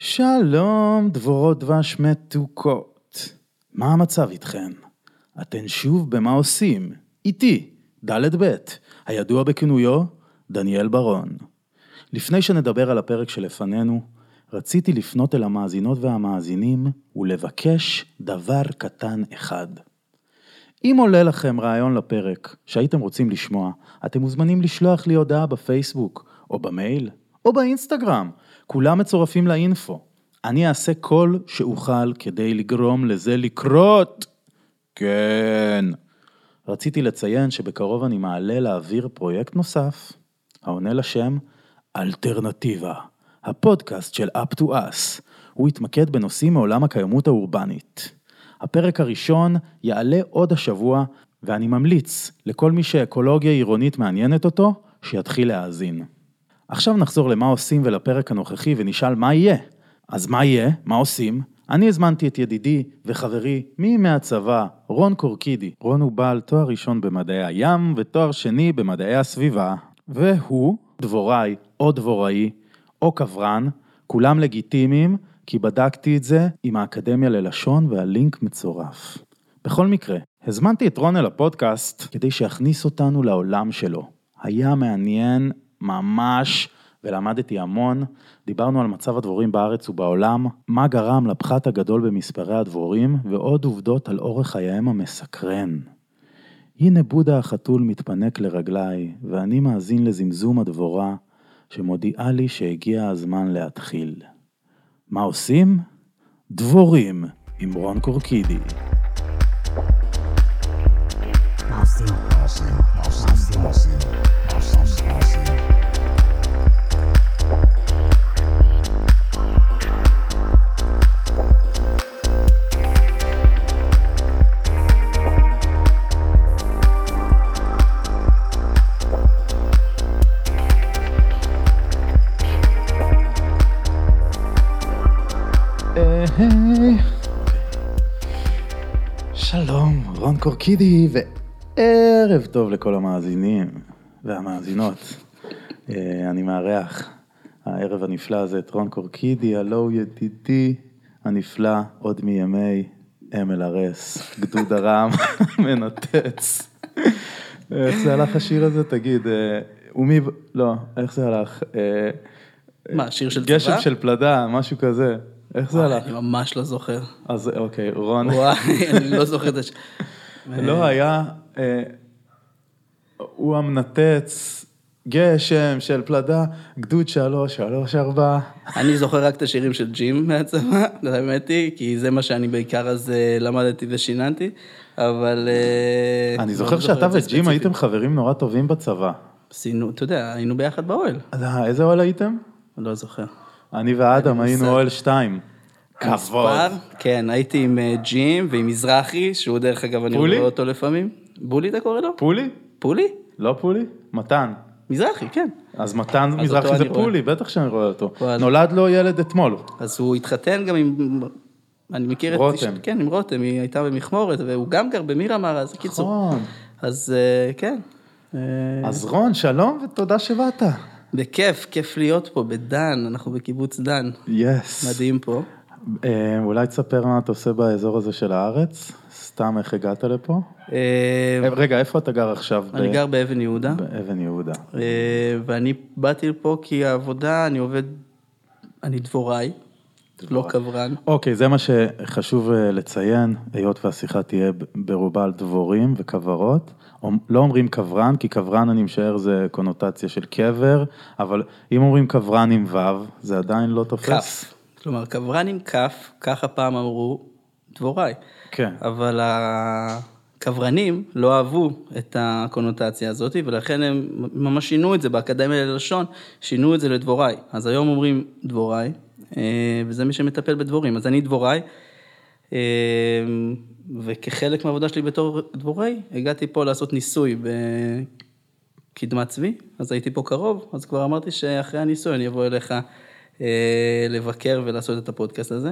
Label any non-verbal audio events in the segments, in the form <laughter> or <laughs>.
שלום, דבורות דבש מתוקות. מה המצב איתכן? אתן שוב במה עושים? איתי, ד' ב', הידוע בכינויו דניאל ברון. לפני שנדבר על הפרק שלפנינו, רציתי לפנות אל המאזינות והמאזינים ולבקש דבר קטן אחד. אם עולה לכם רעיון לפרק שהייתם רוצים לשמוע, אתם מוזמנים לשלוח לי הודעה בפייסבוק, או במייל, או באינסטגרם. כולם מצורפים לאינפו. אני אעשה כל שאוכל כדי לגרום לזה לקרות. כן. רציתי לציין שבקרוב אני מעלה לאוויר פרויקט נוסף, העונה לשם אלטרנטיבה, הפודקאסט של up to us. הוא יתמקד בנושאים מעולם הקיימות האורבנית. הפרק הראשון יעלה עוד השבוע, ואני ממליץ לכל מי שאקולוגיה עירונית מעניינת אותו, שיתחיל להאזין. עכשיו נחזור למה עושים ולפרק הנוכחי ונשאל מה יהיה. אז מה יהיה? מה עושים? אני הזמנתי את ידידי וחברי מימי הצבא, רון קורקידי. רון הוא בעל תואר ראשון במדעי הים ותואר שני במדעי הסביבה, והוא דבוראי או דבוראי או קברן, כולם לגיטימיים, כי בדקתי את זה עם האקדמיה ללשון והלינק מצורף. בכל מקרה, הזמנתי את רון אל הפודקאסט כדי שיכניס אותנו לעולם שלו. היה מעניין ממש, ולמדתי המון. דיברנו על מצב הדבורים בארץ ובעולם, מה גרם לפחת הגדול במספרי הדבורים, ועוד עובדות על אורח חייהם המסקרן. הנה בודה החתול מתפנק לרגליי, ואני מאזין לזמזום הדבורה, שמודיעה לי שהגיע הזמן להתחיל. מה עושים? דבורים, עם רון קורקידי. מה עושים? מה עושים? מה עושים? מה עושים? היי. שלום, רון קורקידי, וערב טוב לכל המאזינים והמאזינות. אה, אני מארח הערב הנפלא הזה את רון קורקידי, הלו ידידי הנפלא, עוד מימי MLRS, גדוד הרם, <laughs> מנתץ. איך זה הלך השיר הזה? תגיד, אה, ומי, לא, איך זה הלך? אה, מה, שיר של גשם צבא? של פלדה, משהו כזה. איך זה הלך? אני ממש לא זוכר. אז אוקיי, רון. וואי, <laughs> אני לא זוכר את הש... לא היה, אה, הוא המנתץ, גשם של פלדה, גדוד שלוש, שלוש, ארבע. אני זוכר רק את השירים של ג'ים מהצבא, <laughs> האמת היא, כי זה מה שאני בעיקר אז אה, למדתי ושיננתי, אבל... אה, אני לא זוכר שאתה את זה וג'ים. הייתם חברים נורא טובים בצבא. עשינו, אתה יודע, היינו ביחד באוהל. אה, איזה אוהל הייתם? לא זוכר. אני ואדם היינו. אוהל שתיים. כבוד. כן, הייתי עם אה, ג'ים ועם מזרחי, שהוא דרך אגב, אני פולי? רואה אותו לפעמים. בולי אתה קורא לו? פולי? פולי? לא פולי? מתן. מזרחי, כן. אז מתן אותו מזרחי זה אני רואה. פולי, בטח שאני רואה אותו. וואלה. נולד לו ילד אתמול. אז הוא התחתן גם עם, אני מכיר את... רותם. כן, עם רותם, היא הייתה במכמורת, והוא גם גר במירמר, אז קיצור. נכון. אז אה, כן. אז רון, שלום ותודה שבאת. בכיף, כיף להיות פה בדן, אנחנו בקיבוץ דן. יס. מדהים פה. אה, אולי תספר מה אתה עושה באזור הזה של הארץ? סתם איך הגעת לפה? אה, אה, רגע, איפה אתה גר עכשיו? אני גר באבן יהודה, באבן יהודה. ואני באתי לפה כי העבודה, אני עובד, אני דבוראי, לא קברן. אוקיי, זה מה שחשוב לציין, היות והשיחה תהיה ברובה על דבורים וכוורות. לא אומרים קברן, כי קברן אני משער זה קונוטציה של קבר, אבל אם אומרים קברן עם ו', זה עדיין לא תופס. כף. כלומר, קברן עם כף, ככה פעם אמרו דבוראי. כן. אבל הקברנים לא אהבו את הקונוטציה הזאת, ולכן הם ממש שינו את זה באקדמיה ללשון, שינו את זה לדבוראי. אז היום אומרים דבוראי, אה, וזה מי שמטפל בדבורים. אז אני דבוראי, אה, וכחלק מהעבודה שלי בתור דבוראי, הגעתי פה לעשות ניסוי בקדמת צבי, אז הייתי פה קרוב, אז כבר אמרתי שאחרי הניסוי אני אבוא אליך אה, לבקר ולעשות את הפודקאסט הזה.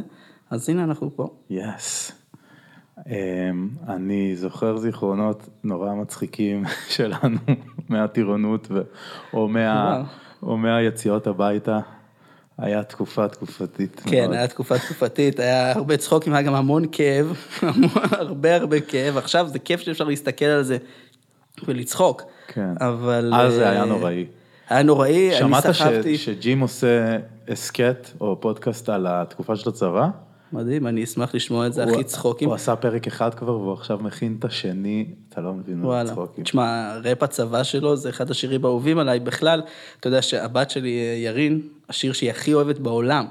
אז הנה אנחנו פה. יס. אמ, אני זוכר זיכרונות נורא מצחיקים <laughs> שלנו מהטירונות ו- או, מה. או מהיציאות הביתה. היה תקופה תקופתית. כן, מאוד. היה תקופה תקופתית, היה הרבה צחוקים, היה גם המון כאב, <laughs> הרבה הרבה כאב. עכשיו זה כיף שאפשר להסתכל על זה ולצחוק. כן. אבל... אז זה היה אה, נוראי. היה נוראי, אני שמעת ש- סחבתי. שג'ים עושה הסכת או פודקאסט על התקופה של הצבא? מדהים, אני אשמח לשמוע את זה, הכי צחוקים. הוא עשה פרק אחד כבר והוא עכשיו מכין את השני, אתה לא מבין מה. צחוקים. תשמע, ראפ הצבא שלו זה אחד השירים האהובים עליי בכלל. אתה יודע שהבת שלי, אה, ירין, השיר שהיא הכי אוהבת בעולם,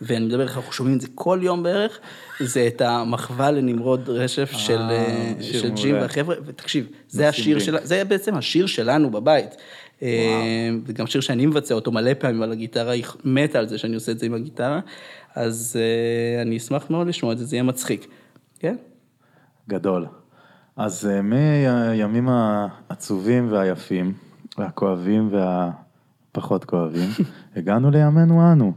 ואני מדבר איך אנחנו שומעים את זה כל יום בערך, זה את המחווה לנמרוד רשף של, אה, של. ג'ים והחבר'ה, ותקשיב, זה השיר. שלה, זה בעצם השיר שלנו בבית. אה, זה גם שיר שאני מבצע אותו מלא פעמים על הגיטרה, היא מתה על זה שאני עושה את זה עם הגיטרה, אז אה, אני אשמח מאוד לשמוע את זה, זה יהיה מצחיק. כן? גדול. אז אה, מהימים העצובים והיפים, והכואבים והפחות כואבים, <laughs> הגענו לימינו אנו.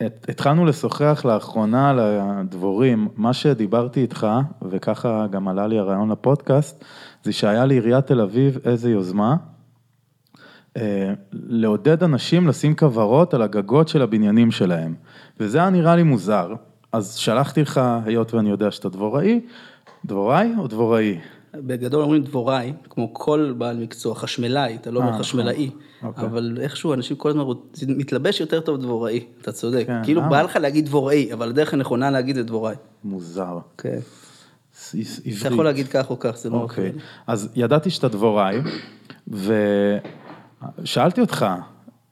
והתחלנו לשוחח לאחרונה על הדבורים. מה שדיברתי איתך, וככה גם עלה לי הרעיון לפודקאסט, זה שהיה לעיריית תל אביב איזה יוזמה. אה, לעודד אנשים לשים כוורות על הגגות של הבניינים שלהם. וזה היה נראה לי מוזר. אז שלחתי לך, היות ואני יודע שאתה דבוראי, דבוראי או דבוראי? בגדול אומרים דבוראי, כמו כל בעל מקצוע, חשמלאי, אתה לא אה, אומר נכון. חשמלאי, אוקיי. אבל איכשהו אנשים כל הזמן רוצים, מתלבש יותר טוב דבוראי, אתה צודק, כן, כאילו למה? בא לך להגיד דבוראי, אבל הדרך הנכונה להגיד זה דבוראי. מוזר. כן. ס- עברית. אתה יכול להגיד כך או כך, זה לא אוקיי. אז ידעתי שאתה דבוראי, ושאלתי אותך,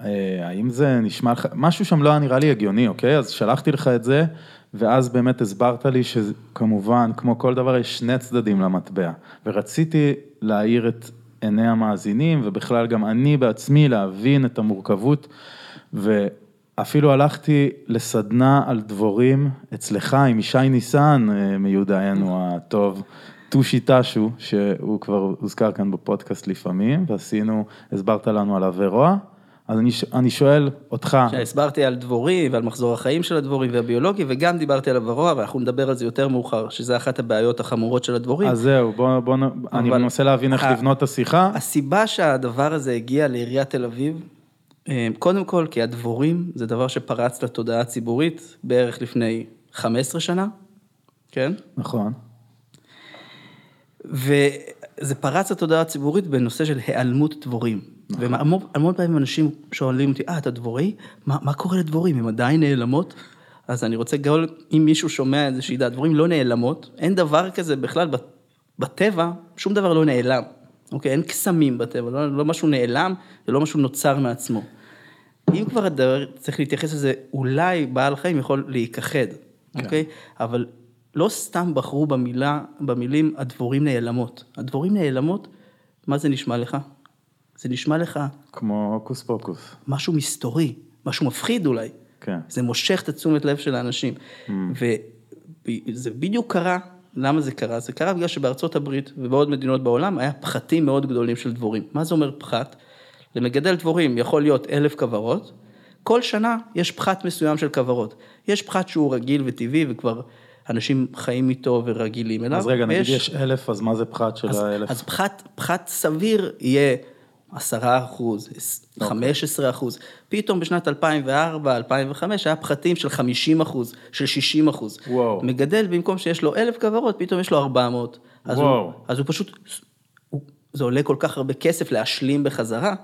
אה, האם זה נשמע לך, משהו שם לא היה נראה לי הגיוני, אוקיי? אז שלחתי לך את זה, ואז באמת הסברת לי שכמובן, כמו כל דבר, יש שני צדדים למטבע, ורציתי להאיר את עיני המאזינים, ובכלל גם אני בעצמי להבין את המורכבות, ואפילו הלכתי לסדנה על דבורים אצלך עם ישי ניסן, אה, מיודענו הטוב. טושי טשו, שהוא כבר הוזכר כאן בפודקאסט לפעמים, ועשינו, הסברת לנו על אברוע, אז אני, אני שואל אותך, הסברתי על דבורי ועל מחזור החיים של הדבורים והביולוגי, וגם דיברתי על הוורוע, ואנחנו נדבר על זה יותר מאוחר, שזה אחת הבעיות החמורות של הדבורים. אז זהו, בוא, בוא, אני מנסה להבין איך ה- לבנות את השיחה, הסיבה שהדבר הזה הגיע לעיריית תל אביב, אה, קודם כל כי הדבורים זה דבר שפרץ לתודעה הציבורית בערך לפני 15 שנה, כן? נכון, וזה פרץ לתודעה הציבורית בנושא של היעלמות דבורים. והמון המון פעמים אנשים שואלים אותי, אה, אתה דבוראי? מה, מה קורה לדבורים? הן עדיין נעלמות? אז אני רוצה גם, אם מישהו שומע את זה, שידע, דבורים לא נעלמות, אין דבר כזה בכלל בטבע, שום דבר לא נעלם. אוקיי, אין קסמים בטבע, לא, לא משהו נעלם, זה לא משהו נוצר מעצמו. אם כבר הדבר, צריך להתייחס לזה, אולי בעל חיים יכול להיכחד, אוקיי? אבל לא סתם בחרו במילה, במילים הדבורים נעלמות. הדבורים נעלמות, מה זה נשמע לך? זה נשמע לך כמו הוקוס פוקוס, משהו מסתורי, משהו מפחיד אולי. כן, זה מושך את התשומת לב של האנשים. וזה בדיוק קרה, למה זה קרה? זה קרה בגלל שבארצות הברית ובעוד מדינות בעולם היה פחתים מאוד גדולים של דבורים. מה זה אומר פחת? למגדל דבורים יכול להיות אלף כוורות, כל שנה יש פחת מסוים של כוורות. יש פחת שהוא רגיל וטבעי וכבר אנשים חיים איתו ורגילים אליו. אז רגע, נגיד יש אלף, אז מה זה פחת של אז, האלף? אז פחת, פחת סביר יהיה 10 אחוז, אוקיי. 15 אחוז. פתאום בשנת 2004, 2005 היה פחתים של 50 אחוז, של 60 אחוז. וואו. מגדל במקום שיש לו אלף כוורות, פתאום יש לו 400. אז וואו. הוא, אז הוא פשוט, הוא, זה עולה כל כך הרבה כסף להשלים בחזרה,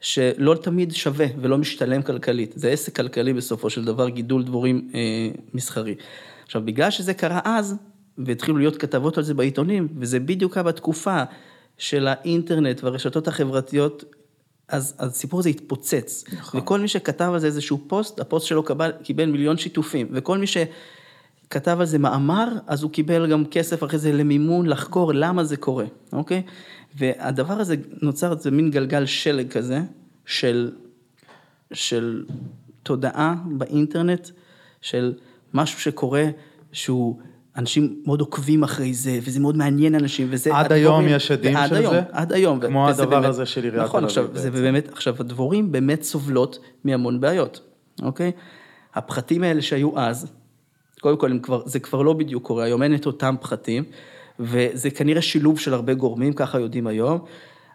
שלא תמיד שווה ולא משתלם כלכלית. זה עסק כלכלי בסופו של דבר, גידול דבורים אה, מסחרי. עכשיו, בגלל שזה קרה אז, והתחילו להיות כתבות על זה בעיתונים, וזה בדיוק היה בתקופה של האינטרנט והרשתות החברתיות, אז, הסיפור הזה התפוצץ. נכון. וכל מי שכתב על זה איזשהו פוסט, הפוסט שלו קיבל, קיבל מיליון שיתופים, וכל מי שכתב על זה מאמר, אז הוא קיבל גם כסף אחרי זה למימון, לחקור למה זה קורה, אוקיי? והדבר הזה נוצר, זה מין גלגל שלג כזה, של, של תודעה באינטרנט, של משהו שקורה, שהוא, אנשים מאוד עוקבים אחרי זה, וזה מאוד מעניין אנשים, וזה... עד הדבורים- היום יש עדים של היום, זה? עד היום. כמו וזה הדבר באמת- הזה של עיריית נכון, תל עכשיו, אביב זה בעצם. באמת, עכשיו, הדבורים באמת סובלות מהמון בעיות, אוקיי? הפחתים האלה שהיו אז, קודם כל, כבר, זה כבר לא בדיוק קורה, היום אין את אותם פחתים, וזה כנראה שילוב של הרבה גורמים, ככה יודעים היום.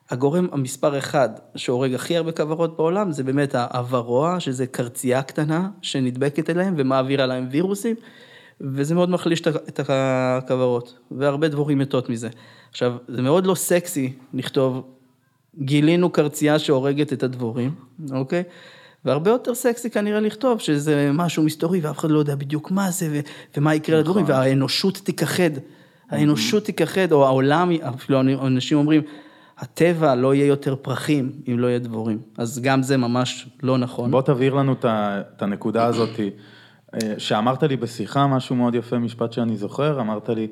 הגורם המספר אחד שהורג הכי הרבה כוורות בעולם זה באמת הוורוע, שזה קרצייה קטנה שנדבקת אליהם ומעבירה להם וירוסים, וזה מאוד מחליש את הכוורות, והרבה דבורים מתות מזה. עכשיו, זה מאוד לא סקסי לכתוב, גילינו קרצייה שהורגת את הדבורים, אוקיי? והרבה יותר סקסי כנראה לכתוב שזה משהו מסתורי ואף אחד לא יודע בדיוק מה זה ו- ומה יקרה לדבורים, והאנושות תיכחד. האנושות תיכחד, או העולם, אפילו אנשים אומרים, הטבע לא יהיה יותר פרחים אם לא יהיה דבורים. אז גם זה ממש לא נכון. בוא תבהיר לנו את הנקודה הזאת, אה, שאמרת לי בשיחה משהו מאוד יפה, משפט שאני זוכר, אמרת לי,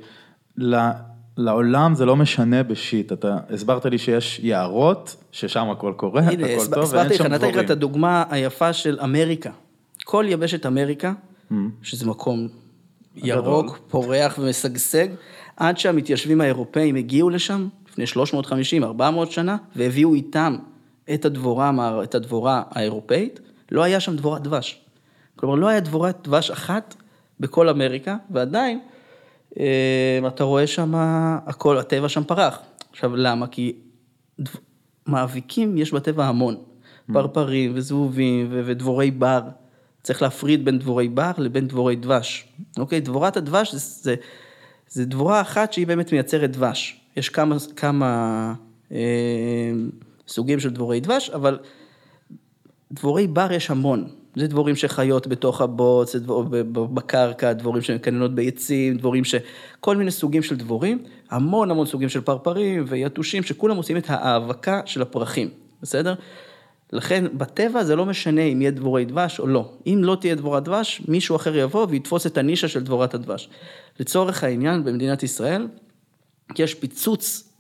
"ל- לעולם זה לא משנה בשיט, אתה הסברת לי שיש יערות, ששם הכל קורה, הנה, הכל הסב- טוב, ואין הסברתי לך, שם נתתי לך דבורים. את הדוגמה היפה של אמריקה. כל יבשת אמריקה, Mm. שזה מקום ירוק, פורח ומשגשג, עד שהמתיישבים האירופאים הגיעו לשם, לפני 350-400 שנה, והביאו איתם את הדבורה, את הדבורה האירופאית, לא היה שם דבורת דבש. כלומר, לא היה דבורת דבש אחת בכל אמריקה, ועדיין, אה, אתה רואה שם, הכל, הטבע שם פרח. עכשיו, למה? כי דב- מאביקים יש בטבע המון. פרפרים וזבובים ו- ודבורי בר. צריך להפריד בין דבורי בר לבין דבורי דבש. אוקיי? דבורת הדבש זה, זה, זה דבורה אחת שהיא באמת מייצרת דבש. יש כמה, כמה אה, סוגים של דבורי דבש, אבל דבורי בר יש המון. זה דבורים שחיות בתוך הבוץ, זה דבור, בקרקע, דבורים שמקננות ביצים, דבורים ש... כל מיני סוגים של דבורים, המון המון סוגים של פרפרים ויתושים, שכולם עושים את ההאבקה של הפרחים, בסדר? לכן בטבע זה לא משנה אם יהיה דבורי דבש או לא. אם לא תהיה דבורת דבש, מישהו אחר יבוא ויתפוס את הנישה של דבורת הדבש. לצורך העניין, במדינת ישראל, יש פיצוץ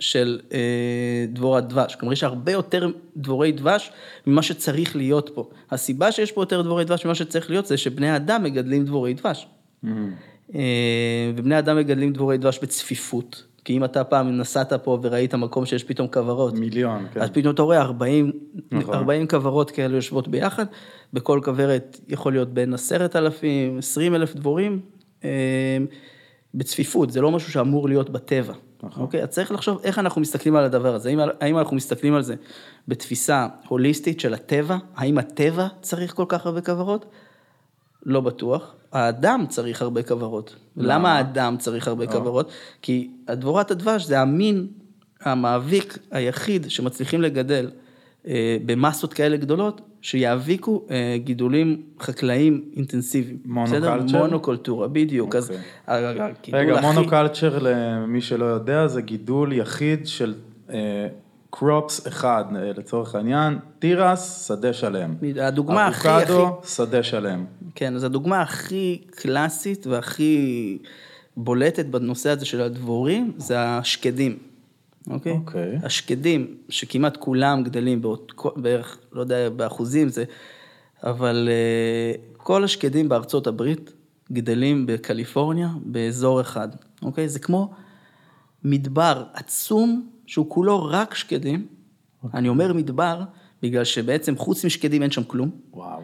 של אה, דבורת דבש. כלומר, יש הרבה יותר דבורי דבש ממה שצריך להיות פה. הסיבה שיש פה יותר דבורי דבש ממה שצריך להיות, זה שבני אדם מגדלים דבורי דבש. אה, ובני אדם מגדלים דבורי דבש בצפיפות. כי אם אתה פעם נסעת פה וראית מקום שיש פתאום כוורות, מיליון, כן. אז פתאום אתה רואה 40, נכון. 40 כוורות כאלה יושבות ביחד, בכל כוורת יכול להיות בין 10,000, 20,000 דבורים, אה, בצפיפות, זה לא משהו שאמור להיות בטבע. נכון. אוקיי? אז צריך לחשוב איך אנחנו מסתכלים על הדבר הזה, האם, האם אנחנו מסתכלים על זה בתפיסה הוליסטית של הטבע, האם הטבע צריך כל כך הרבה כוורות? לא בטוח. האדם צריך הרבה כוורות. למה האדם צריך הרבה כוורות? כי דבורת הדבש זה המין המאביק היחיד שמצליחים לגדל במסות כאלה גדולות, שיאביקו אה, גידולים חקלאיים אינטנסיביים. מונוקלצ'ר? מונוקולטורה, בדיוק. אז אוקיי. רגע, הכי- מונוקלצ'ר, למי שלא יודע, זה גידול יחיד של קרופס אחד, אה, לצורך העניין, תירס, שדה שלם. הדוגמה הכי, אבוקדו, שדה שלם. כן, אז הדוגמה הכי קלאסית והכי בולטת בנושא הזה של הדבורים, זה השקדים, אוקיי? אוקיי. השקדים, שכמעט כולם גדלים באות, בערך, לא יודע באחוזים זה, אבל אה, כל השקדים בארצות הברית גדלים בקליפורניה באזור אחד, אוקיי? זה כמו מדבר עצום שהוא כולו רק שקדים. אני אומר מדבר, בגלל שבעצם חוץ משקדים אין שם כלום. וואו.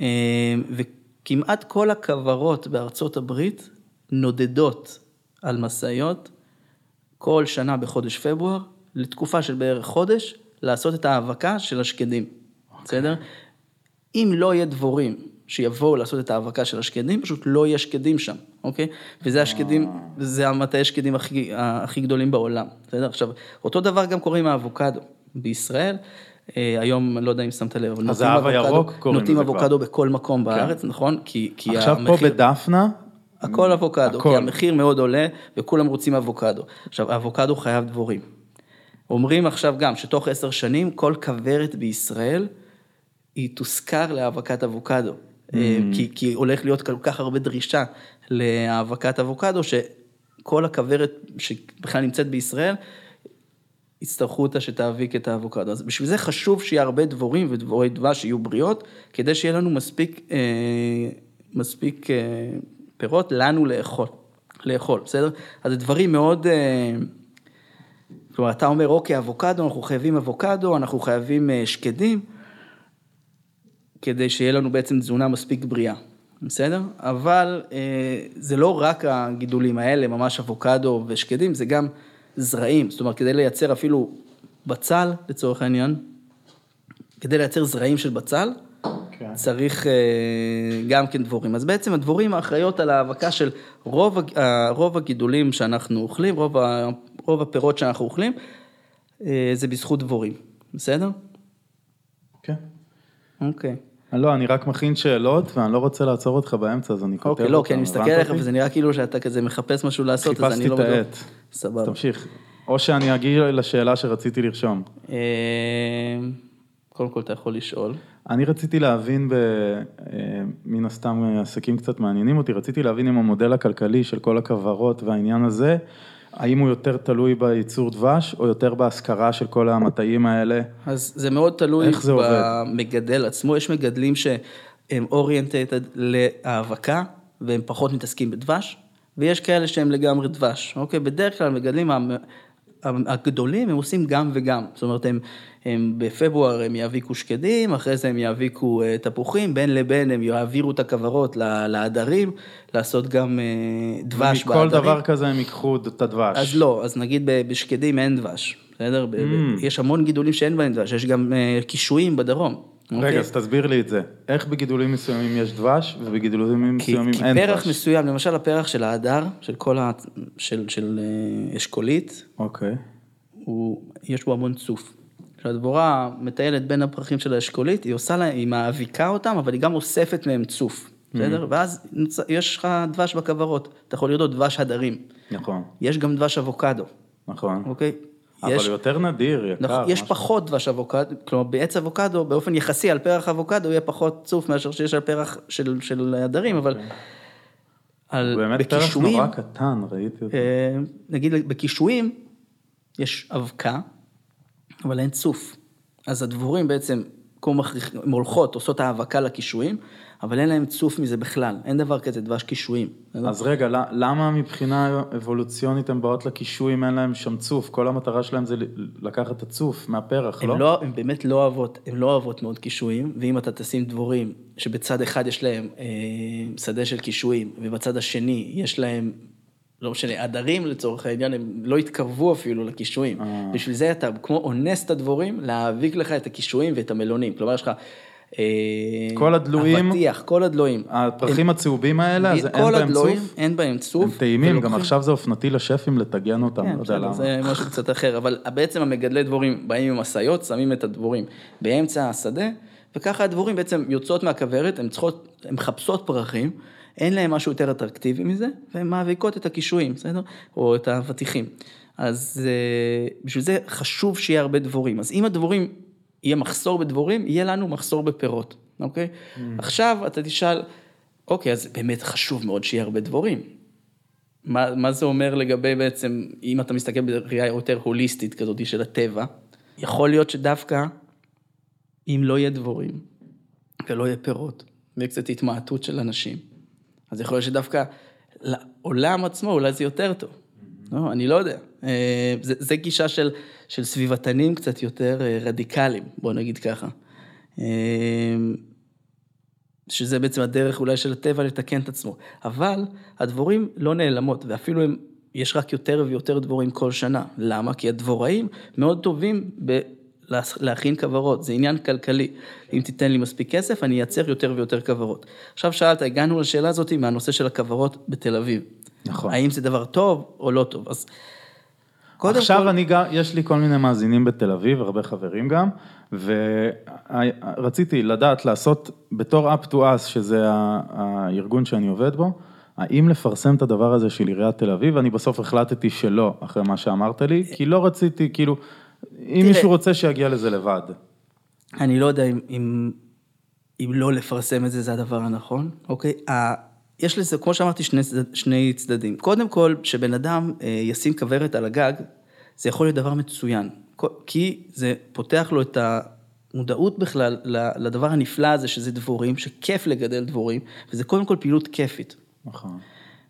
אה, וכמעט כל הכוורות בארצות הברית נודדות על משאיות כל שנה בחודש פברואר, לתקופה של בערך חודש, לעשות את ההאבקה של השקדים, בסדר? אם לא יהיה דבורים שיבואו לעשות את ההאבקה של השקדים, פשוט לא יהיה שקדים שם, אוקיי? וזה השקדים, זה המטעי השקדים הכי, הכי גדולים בעולם, בסדר? עכשיו, אותו דבר גם קורה עם האבוקדו. בישראל, אה, היום, לא יודע אם שמת לב, אבל הזהב נוטעים אבוקדו-. כן. אבוקדו בכל מקום בארץ, נכון? כי, כי עכשיו פה המחיר... בדפנה, הכל אבוקדו, הכל. כי המחיר מאוד עולה וכולם רוצים אבוקדו. עכשיו, האבוקדו חייב דבורים. אומרים עכשיו גם שתוך עשר שנים כל כוורת בישראל היא תושכר להאבקת אבוקדו. אה, כי, כי הולך להיות כל כך הרבה דרישה להאבקת אבוקדו, שכל הכוורת שבכלל נמצאת בישראל, יצטרכו אותה שתאביק את האבוקדו. אז בשביל זה חשוב שיהיה הרבה דבורים ודבורי דבש שיהיו בריאות, כדי שיהיה לנו מספיק, אה, מספיק אה, פירות לנו לאכול, לאכול, בסדר? אז זה דברים מאוד... אה, כלומר, אתה אומר, אוקיי, אבוקדו, אנחנו חייבים אבוקדו, אנחנו חייבים אה, שקדים, כדי שיהיה לנו בעצם תזונה מספיק בריאה, בסדר? אבל אה, זה לא רק הגידולים האלה, ממש אבוקדו ושקדים, זה גם זרעים, זאת אומרת, כדי לייצר אפילו בצל, לצורך העניין, כדי לייצר זרעים של בצל, כן. צריך אה, גם כן דבורים. אז בעצם הדבורים האחראיות על ההאבקה של רוב, הג- ה- רוב הגידולים שאנחנו אוכלים, רוב, ה- רוב הפירות שאנחנו אוכלים, אה, זה בזכות דבורים, בסדר? כן. אוקיי. לא, אני רק מכין שאלות, ואני לא רוצה לעצור אותך באמצע, אז אני כותב אוקיי, לא, כי אני מסתכל עליך? וזה נראה כאילו שאתה כזה מחפש משהו לעשות, אז אני חיפשתי לא את בטוח. העט. סבבה. תמשיך. או שאני אגיע לשאלה שרציתי לרשום. אה, קודם כל אתה יכול לשאול. אני רציתי להבין, ב, אה, מן הסתם אה, עסקים קצת מעניינים אותי, רציתי להבין אם המודל הכלכלי של כל הכוורות והעניין הזה, האם הוא יותר תלוי בייצור דבש, או יותר בהשכרה של כל המטעים האלה? אז זה מאוד תלוי איך זה עובד? במגדל עצמו, יש מגדלים שהם אוריינטד להאבקה והם פחות מתעסקים בדבש, ויש כאלה שהם לגמרי דבש, אוקיי? בדרך כלל המגדלים המ- הגדולים הם עושים גם וגם, זאת אומרת הם, הם בפברואר הם יאביקו שקדים, אחרי זה הם יאביקו אה, תפוחים, בין לבין הם יעבירו את הכוורות לעדרים, לעשות גם אה, דבש מכל בעדרים. דבר כזה הם ייקחו את הדבש. אז לא, אז נגיד בשקדים אין דבש, בסדר? Mm. יש המון גידולים שאין בהם דבש, יש גם אה, קישואים בדרום. רגע, אוקיי? אז תסביר לי את זה. איך בגידולים מסוימים יש דבש, ובגידולים כי, מסוימים כי אין פרח דבש? מסוים, למשל הפרח של ההדר, של כל ה... של, של אה, אשכולית, אוקיי. הוא, יש בו המון צוף. כשהדבורה מטיילת בין הפרחים של האשכולית, היא עושה לה, היא מאביקה אותם, אבל היא גם אוספת מהם צוף, בסדר? ואז נוצ- יש לך דבש בכוורות, אתה יכול לראות דבש הדרים. נכון, יש גם דבש אבוקדו, נכון. אוקיי? אבל יש- יותר נדיר, יקר. נכון, יש משהו. פחות דבש אבוקדו, כלומר בעץ אבוקדו, באופן יחסי על פרח אבוקדו יהיה פחות צוף מאשר שיש על פרח של, של הדרים, אבל על, הוא באמת פרח בקישואים, נורא קטן, ראיתי אותו. אה, נגיד בקישואים יש אבקה, אבל אין צוף. אז הדבורים בעצם, כמו מכריח- הולכות, עושות האבקה לקישואים, אבל אין להם צוף מזה בכלל, אין דבר כזה דבש קישואים. אז רגע, למה מבחינה אבולוציונית הן באות לקישוי אם אין להן שם צוף? כל המטרה שלהם זה לקחת את הצוף מהפרח, לא? לא, הן באמת לא אוהבות, הן לא אוהבות מאוד קישואים, ואם אתה תשים דבורים שבצד אחד יש להם אה, שדה של קישואים, ובצד השני יש להם, לא משנה, עדרים לצורך העניין, הם לא יתקרבו אפילו לקישואים. אה. בשביל זה אתה כמו אונס את הדבורים, להאביק לך את הקישואים ואת המלונים. כלומר, יש לך... אה, כל הדלויים- אבטיח, כל הדלויים. הפרחים הצהובים האלה, אז אין בהם הדלויים, צוף? אין בהם צוף. הם טעימים, גם עכשיו זה אופנתי לשפים לטגן אותם, כן, לא יודע למה. זה משהו קצת אחר, אבל בעצם המגדלי דבורים באים עם משאיות, שמים את הדבורים באמצע השדה, וככה הדבורים בעצם יוצאות מהכוורת, הן צריכות, הן מחפשות פרחים, אין להן משהו יותר אטרקטיבי מזה, והן מאביקות את הקישואים, בסדר? או את האבטיחים. אז אה, בשביל זה חשוב שיהיה הרבה דבורים. אז אם הדבורים, יהיה מחסור בדבורים, יהיה לנו מחסור בפירות, אוקיי? עכשיו אתה תשאל, אוקיי, אז באמת חשוב מאוד שיהיה הרבה דבורים. מה, מה זה אומר לגבי בעצם, אם אתה מסתכל בראייה יותר הוליסטית כזאת של הטבע, יכול להיות שדווקא אם לא יהיה דבורים ולא יהיה פירות, ויהיה קצת התמעטות של אנשים, אז יכול להיות שדווקא לעולם עצמו אולי זה יותר טוב. לא, אני לא יודע. אה, זה, זה גישה של, של סביבתנים קצת יותר אה, רדיקליים, בוא נגיד ככה. אה, שזה בעצם הדרך אולי של הטבע לתקן את עצמו. אבל הדבורים לא נעלמות, ואפילו הם, יש רק יותר ויותר דבורים כל שנה. למה? כי הדבוראים מאוד טובים ב... להכין כוורות, זה עניין כלכלי. אם תיתן לי מספיק כסף, אני אייצר יותר ויותר כוורות. עכשיו שאלת, הגענו לשאלה הזאת מהנושא של הכוורות בתל אביב. נכון. האם זה דבר טוב או לא טוב? אז קודם עכשיו כל, אני גם, יש לי כל מיני מאזינים בתל אביב, הרבה חברים גם, ורציתי לדעת לעשות בתור up to us, שזה הארגון שאני עובד בו, האם לפרסם את הדבר הזה של עיריית תל אביב, אני בסוף החלטתי שלא, אחרי מה שאמרת לי, כי לא רציתי, כאילו, אם מישהו רוצה שיגיע לזה לבד. אני לא יודע אם, אם, אם לא לפרסם את זה, זה הדבר הנכון, אוקיי? יש לזה, כמו שאמרתי, שני, שני צדדים. קודם כל, שבן אדם אה, ישים כוורת על הגג, זה יכול להיות דבר מצוין, כי זה פותח לו את המודעות בכלל לדבר הנפלא הזה, שזה דבורים, שכיף לגדל דבורים, וזה קודם כל פעילות כיפית. נכון.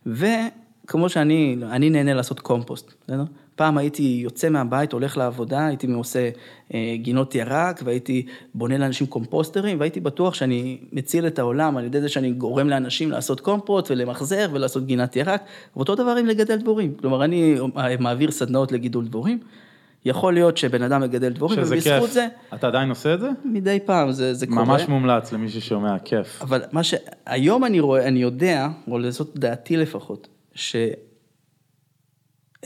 וכמו שאני, אני נהנה לעשות קומפוסט, בסדר? פעם הייתי יוצא מהבית, הולך לעבודה, הייתי עושה אה, גינות ירק, והייתי בונה לאנשים קומפוסטרים, והייתי בטוח שאני מציל את העולם על ידי זה שאני גורם לאנשים לעשות קומפוסט ולמחזר ולעשות גינת ירק, ואותו דבר עם לגדל דבורים. כלומר, אני מעביר סדנאות לגידול דבורים, יכול להיות שבן אדם מגדל דבורים, ובזכות כיף. זה, אתה עדיין עושה את זה? מדי פעם זה, זה קורה. ממש מומלץ למי ששומע, כיף. אבל מה שהיום אני רואה, אני יודע, או לזאת דעתי לפחות,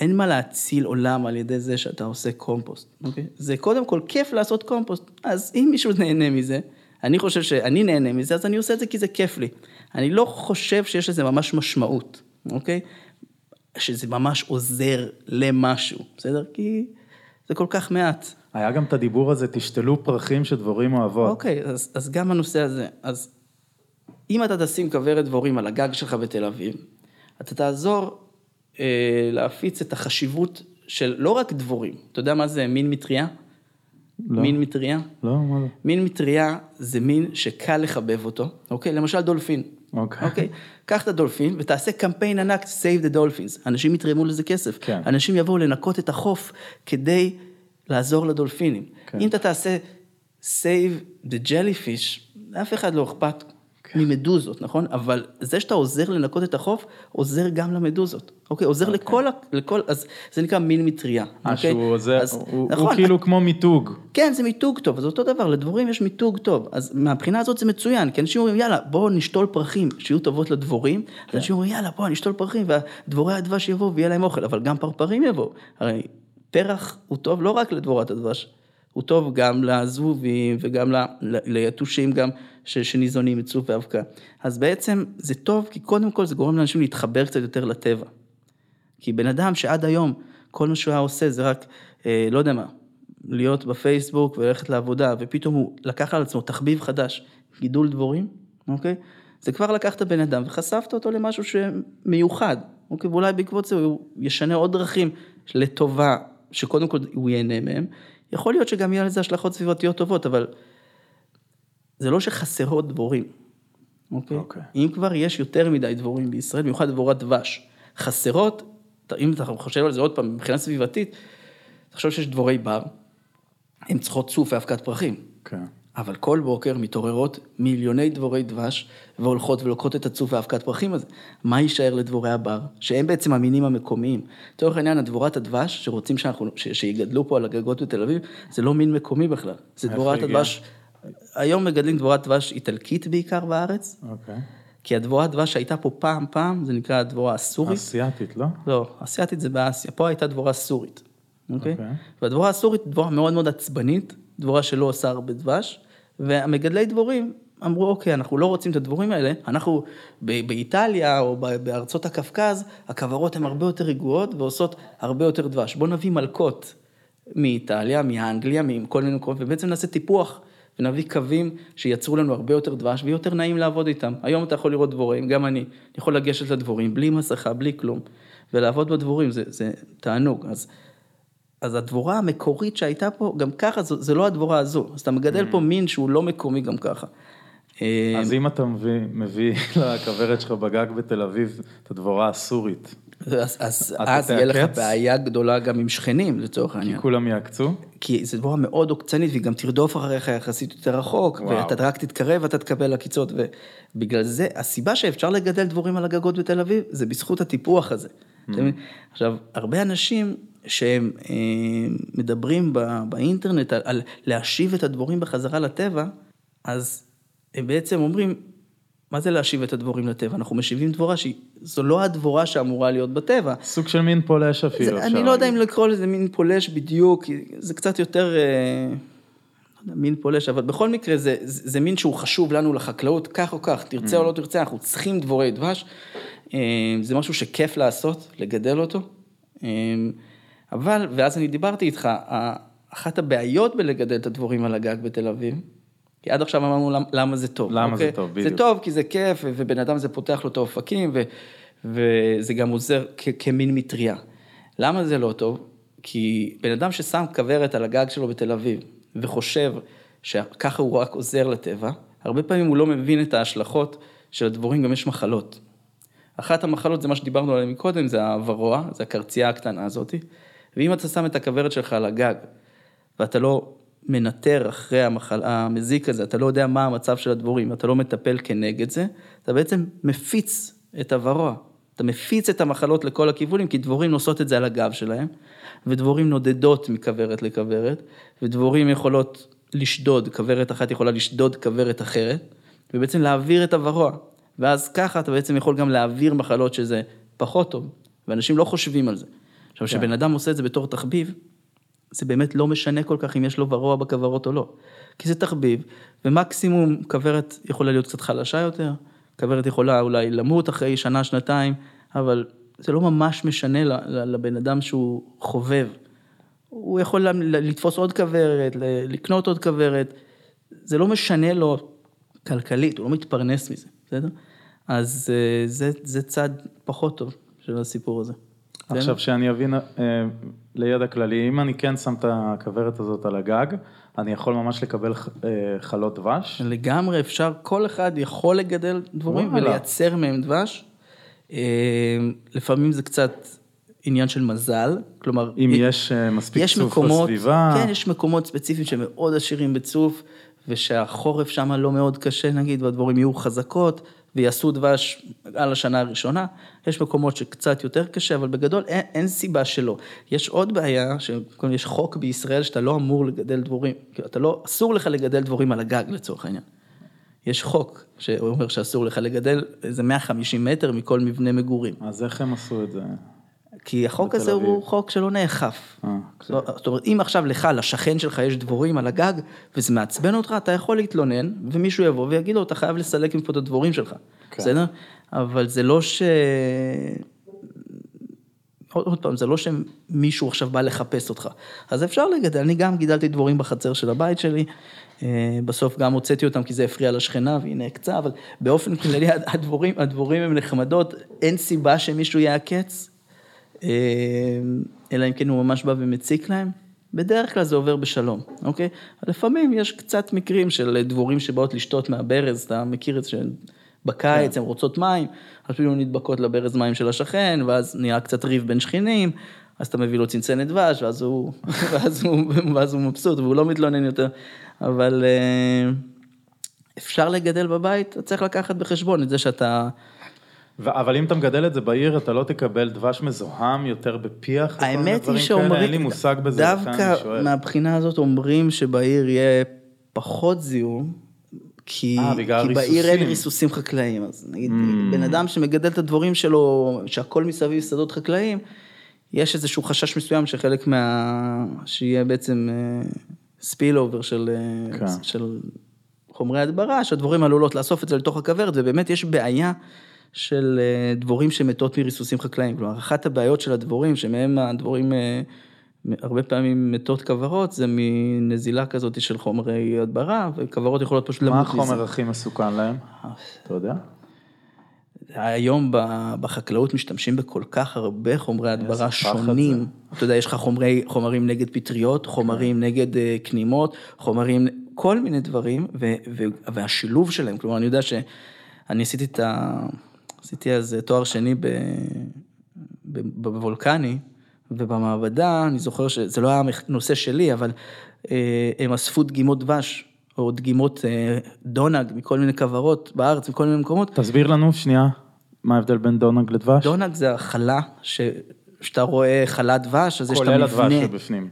שאין מה להציל עולם על ידי זה שאתה עושה קומפוסט, אוקיי? זה קודם כל כיף לעשות קומפוסט, אז אם מישהו נהנה מזה, אני חושב שאני נהנה מזה, אז אני עושה את זה כי זה כיף לי. אני לא חושב שיש לזה ממש משמעות, אוקיי? שזה ממש עוזר למשהו, בסדר? כי זה כל כך מעט. היה גם את הדיבור הזה, תשתלו פרחים שדבורים אוהבות. אוקיי, אז, אז גם הנושא הזה. אז אם אתה תשים כוורת דבורים על הגג שלך בתל אביב, אתה תעזור להפיץ את החשיבות של לא רק דבורים. אתה יודע מה זה מין מטריה? לא. מין מטריה? לא, מה זה? מין מטריה זה מין שקל לחבב אותו, אוקיי? למשל דולפין. אוקיי. אוקיי? קח את הדולפין ותעשה קמפיין ענק, save the dolphins. אנשים יתרמו לזה כסף. כן. אנשים יבואו לנקות את החוף כדי לעזור לדולפינים. כן. אם אתה תעשה save the jellyfish, לאף אחד לא אכפת כן. ממדוזות, נכון? אבל זה שאתה עוזר לנקות את החוף, עוזר גם למדוזות. אוקיי? עוזר לכל, ה- לכל, אז זה נקרא מין מטריה. אה, אוקיי? שהוא עוזר, אז, הוא- הוא נכון, כאילו כמו מיתוג. כן, זה מיתוג טוב, אז אותו דבר, לדבורים יש מיתוג טוב. אז מהבחינה הזאת זה מצוין, כי אנשים אומרים, יאללה, בואו נשתול פרחים, שיהיו טובות לדבורים. אז אנשים אומרים, יאללה, בואו נשתול פרחים, ודבורי הדבש יבואו ויהיה להם אוכל, אבל גם פרפרים יבואו. הרי פרח הוא טוב לא רק לדבורת הדבש, הוא טוב גם לזבובים וגם ל- ליתושים גם ש- שניזונים מצוף ואבקה. אז בעצם זה טוב, כי קודם כל זה גורם לאנשים להתחבר קצת יותר לטבע. כי בן אדם שעד היום, כל מה שהוא היה עושה זה רק, אה, לא יודע מה, להיות בפייסבוק וללכת לעבודה, ופתאום הוא לקח על עצמו תחביב חדש, גידול דבורים, אוקיי? זה כבר לקח את הבן אדם וחשפת אותו למשהו שמיוחד, אוקיי? ואולי בעקבות זה הוא ישנה עוד דרכים לטובה, שקודם כל הוא ייהנה מהם. יכול להיות שגם יהיה לזה השלכות סביבתיות טובות, אבל זה לא שחסרות דבורים, אוקיי? אוקיי. אם כבר יש יותר מדי דבורים בישראל, במיוחד דבורת דבש, חסרות, אם אתה חושב על זה עוד פעם, מבחינה סביבתית, תחשוב שיש דבורי בר, הן צריכות צוף ואבקת פרחים. כן. אבל כל בוקר מתעוררות מיליוני דבורי דבש והולכות ולוקחות את הצוף ואבקת פרחים הזה. מה יישאר לדבורי הבר? שהם בעצם המינים המקומיים. לצורך העניין, הדבורת הדבש שרוצים שאנחנו, ש, שיגדלו פה על הגגות בתל אביב, זה לא מין מקומי בכלל. זה דבורת? הדבש, היום מגדלים דבורת דבש איטלקית בעיקר בארץ, אוקיי. כי הדבורת דבש שהייתה פה פעם פעם, זה נקרא הדבורה הסורית. אסיאתית, לא? לא, אסיאתית זה באסיה, פה הייתה דבורה סורית, אוקיי? אוקיי. והדבורה הסורית, דבורה מאוד מאוד עצבנית, דבורה שלא עושה הרבה דבש, והמגדלי דבורים אמרו, אוקיי, אנחנו לא רוצים את הדבורים האלה, אנחנו באיטליה או בארצות הקווקז, הכוורות הן הרבה יותר רגועות ועושות הרבה יותר דבש. בואו נביא מלקות מאיטליה, מאנגליה, מכל מיני מקומות, ובעצם נעשה טיפוח. ונביא קווים שייצרו לנו הרבה יותר דבש ויהיה יותר נעים לעבוד איתם. היום אתה יכול לראות דבורים, גם אני, אני יכול לגשת לדבורים בלי מסכה, בלי כלום, ולעבוד בדבורים, זה, זה תענוג. אז, אז הדבורה המקורית שהייתה פה, גם ככה, זו, זה לא הדבורה הזו. אז אתה מגדל פה מין שהוא לא מקומי גם ככה. אה, אז אם אתה מביא, מביא <laughs> לכוורת שלך בגג בתל אביב את הדבורה הסורית, אז, אז, אז יהיה לך? בעיה גדולה גם עם שכנים, לצורך כי העניין. כולם יעקצו? כי זו דבורה מאוד עוקצנית, והיא גם תרדוף אחריך יחסית יותר רחוק, וואו. ואתה רק תתקרב ואתה תקבל עקיצות, ובגלל זה, הסיבה שאפשר לגדל דבורים על הגגות בתל אביב, זה בזכות הטיפוח הזה. Mm. מבין? עכשיו, הרבה אנשים שהם אה, מדברים ב, באינטרנט על, על להשיב את הדבורים בחזרה לטבע, אז הם בעצם אומרים, מה זה להשיב את הדבורים לטבע? אנחנו משיבים דבורה שזו לא הדבורה שאמורה להיות בטבע. סוג של מין פולש אפילו, זה, אני לא יודע אם. לקרוא לזה מין פולש בדיוק, זה קצת יותר, אה, לא מין פולש, אבל בכל מקרה זה, זה, זה מין שהוא חשוב לנו לחקלאות, כך או כך, תרצה או לא תרצה, אנחנו צריכים דבורי דבש. אה, זה משהו שכיף לעשות, לגדל אותו. אה, אבל, ואז אני דיברתי איתך, אחת הבעיות בלגדל את הדבורים על הגג בתל אביב, כי עד עכשיו אמרנו למ- למה זה טוב. למה זה אוקיי? טוב, זה בדיוק. טוב כי זה כיף, ובן אדם זה פותח לו את האופקים, ו- וזה גם עוזר כ- כמין מטריה. למה זה לא טוב? כי בן אדם ששם כוורת על הגג שלו בתל אביב, וחושב שככה הוא רק עוזר לטבע, הרבה פעמים הוא לא מבין את ההשלכות של הדבורים, גם יש מחלות. אחת המחלות זה מה שדיברנו עליהן מקודם, זה הוורוע, זה הקרצייה הקטנה הזאתי. ואם אתה שם את הכוורת שלך על הגג, ואתה לא מנטר אחרי המחל... המזיק הזה, אתה לא יודע מה המצב של הדבורים, אתה לא מטפל כנגד זה, אתה בעצם מפיץ את הוורוע. אתה מפיץ את המחלות לכל הכיוונים, כי דבורים נושאות את זה על הגב שלהם, ודבורים נודדות מכוורת לכוורת, ודבורים יכולות לשדוד, כוורת אחת יכולה לשדוד כוורת אחרת, ובעצם להעביר את הוורוע. ואז ככה אתה בעצם יכול גם להעביר מחלות שזה פחות טוב, ואנשים לא חושבים על זה. עכשיו, כן. כשבן אדם עושה את זה בתור תחביב, זה באמת לא משנה כל כך אם יש לו ורוע בכוורות או לא. כי זה תחביב, ומקסימום כוורת יכולה להיות קצת חלשה יותר, כוורת יכולה אולי למות אחרי שנה, שנתיים, אבל זה לא ממש משנה לבן אדם שהוא חובב. הוא יכול לתפוס עוד כוורת, לקנות עוד כוורת, זה לא משנה לו כלכלית, הוא לא מתפרנס מזה, בסדר? אז אה, זה, זה צד פחות טוב של הסיפור הזה. עכשיו שאני אבין אה, לידע כללי, אם אני כן שם את הכוורת הזאת על הגג, אני יכול ממש לקבל אה, חלות דבש? לגמרי אפשר, כל אחד יכול לגדל דבורים. ולייצר מהם דבש. אה, לפעמים זה קצת עניין של מזל, כלומר, אם יש אה, מספיק יש צוף מקומות, בסביבה? כן, יש מקומות ספציפיים שמאוד עשירים בצוף, ושהחורף שם לא מאוד קשה נגיד, והדבורים יהיו חזקות, ויעשו דבש על השנה הראשונה. יש מקומות שקצת יותר קשה, אבל בגדול אין, אין סיבה שלא. יש עוד בעיה, שיש חוק בישראל שאתה לא אמור לגדל דבורים, כאילו, אתה לא, אסור לך לגדל דבורים על הגג לצורך העניין. יש חוק שאומר שאסור לך לגדל איזה 150 מטר מכל מבנה מגורים. אז איך הם עשו את זה? כי החוק הזה הוא אביב. חוק שלא נאכף. אה, זאת אומרת, אם עכשיו לך, לשכן שלך יש דבורים על הגג, וזה מעצבן אותך, אתה יכול להתלונן, ומישהו יבוא ויגיד לו, אתה חייב לסלק מפה את הדבורים שלך, כן. בסדר? אבל זה לא ש... עוד, עוד פעם, זה לא שמישהו עכשיו בא לחפש אותך. אז אפשר לגדל, אני גם גידלתי דבורים בחצר של הבית שלי, אה, בסוף גם הוצאתי אותם כי זה הפריע לשכנה והיא נעקצה, אבל באופן כללי <laughs> הדבורים, הדבורים הם נחמדות, אין סיבה שמישהו יעקץ, אלא אם כן הוא ממש בא ומציק להם. בדרך כלל זה עובר בשלום, אוקיי? לפעמים יש קצת מקרים של דבורים שבאות לשתות מהברז, אתה מכיר את זה שבקיץ הן רוצות מים, אפילו נדבקות לברז מים של השכן, ואז נהיה קצת ריב בין שכנים, אז אתה מביא לו צנצנת דבש, ואז הוא, <laughs> ואז הוא, ואז הוא מבסוט, והוא לא מתלונן יותר. אבל אה, אפשר לגדל בבית, אתה צריך לקחת בחשבון את זה שאתה... אבל אם אתה מגדל את זה בעיר, אתה לא תקבל דבש מזוהם יותר בפיח? האמת היא? שאומרים, אין לי מושג בזה, דווקא. מהבחינה הזאת אומרים שבעיר יהיה פחות זיהום, כי, אה, בגלל כי בעיר אין ריסוסים. חקלאיים, אז נגיד Mm. בן אדם שמגדל את הדבורים שלו, שהכל מסביב שדות חקלאיים, יש איזשהו חשש מסוים שחלק מה... שיהיה בעצם ספיל אובר של, אה, כן. של חומרי הדברה, שהדבורים עלולות לאסוף את זה לתוך הכוורת, ובאמת יש בעיה של אה, דבורים שמתות מריסוסים חקלאיים. כלומר, אחת הבעיות של הדבורים, שמהם הדבורים אה, הרבה פעמים מתות כוורות, זה מנזילה כזאת של חומרי הדברה, וכוורות יכולות פשוט מה למות מזה. החומר הכי מסוכן להם? אתה יודע? היום בחקלאות משתמשים בכל כך הרבה חומרי הדברה שונים. אתה יודע, יש לך חומרי, חומרים נגד פטריות, חומרים נגד אה, כנימות, חומרים, כל מיני דברים, ו, ו, והשילוב שלהם, כלומר, אני יודע שאני עשיתי את ה... עשיתי אז תואר שני ב, בוולקני, ובמעבדה, אני זוכר שזה לא היה נושא שלי, אבל אה, הם אספו דגימות דבש, או דגימות אה, דונג מכל מיני כוורות בארץ, מכל מיני מקומות. תסביר לנו שנייה, מה ההבדל בין דונג לדבש? דונג זה החלה, ש... שאתה רואה חלת דבש, אז יש את כולל המבנה. הדבש שבפנים.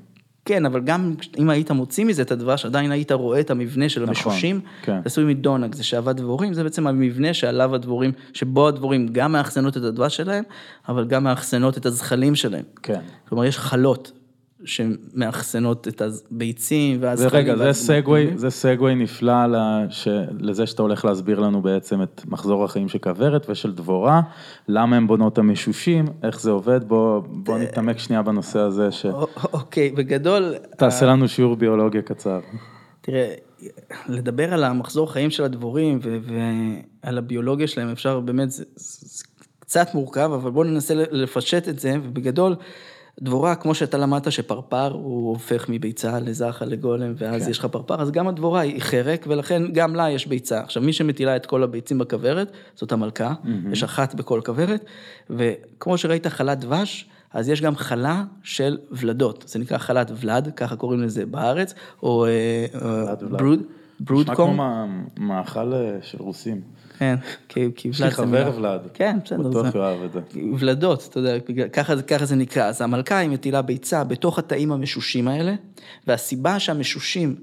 כן, אבל גם אם היית מוציא מזה את הדבש, עדיין היית רואה את המבנה של המשושים. כן. זה עשוי מדונג, זה שעבד דבורים, זה בעצם המבנה שעליו הדבורים, שבו הדבורים גם מאחסנות את הדבש שלהם, אבל גם מאחסנות את הזחלים שלהם. כן. כלומר, יש חלות שמאחסנות את הביצים והזחלים. ורגע, זה. סגווי, זה סגווי נפלא לש... לזה שאתה הולך להסביר לנו בעצם את מחזור החיים של כוורת ושל דבורה, למה הם בונות את המשושים, איך זה עובד, בוא, בוא נתעמק שנייה בנושא הזה, א- אוקיי, בגדול... שתעשה לנו שיעור ביולוגיה קצר. תראה, לדבר על המחזור חיים של הדבורים ועל הביולוגיה שלהם, אפשר באמת, זה, זה קצת מורכב, אבל בואו ננסה לפשט את זה, ובגדול, דבורה, כמו שאתה למדת שפרפר הוא הופך מביצה לזחל לגולם, ואז כן. יש לך פרפר, אז גם הדבורה היא חרק, ולכן גם לה יש ביצה. עכשיו, מי שמטילה את כל הביצים בכוורת, זאת המלכה, יש אחת בכל כוורת, וכמו שראית חלת דבש, אז יש גם חלה של ולדות, זה נקרא חלת ולד, ככה קוראים לזה בארץ, או אה, אה, ולד. ברוד, ברוד נשמע כמו מאכל אה, של רוסים. כן, כי כי יש לי ולד זה חבר מילה. ולד. כן, בסדר. בטוח זה- אוהב את זה. ולדות, אתה יודע, ככה, זה- זה נקרא. אז המלכה היא מטילה ביצה בתוך התאים המשושים האלה, והסיבה שהמשושים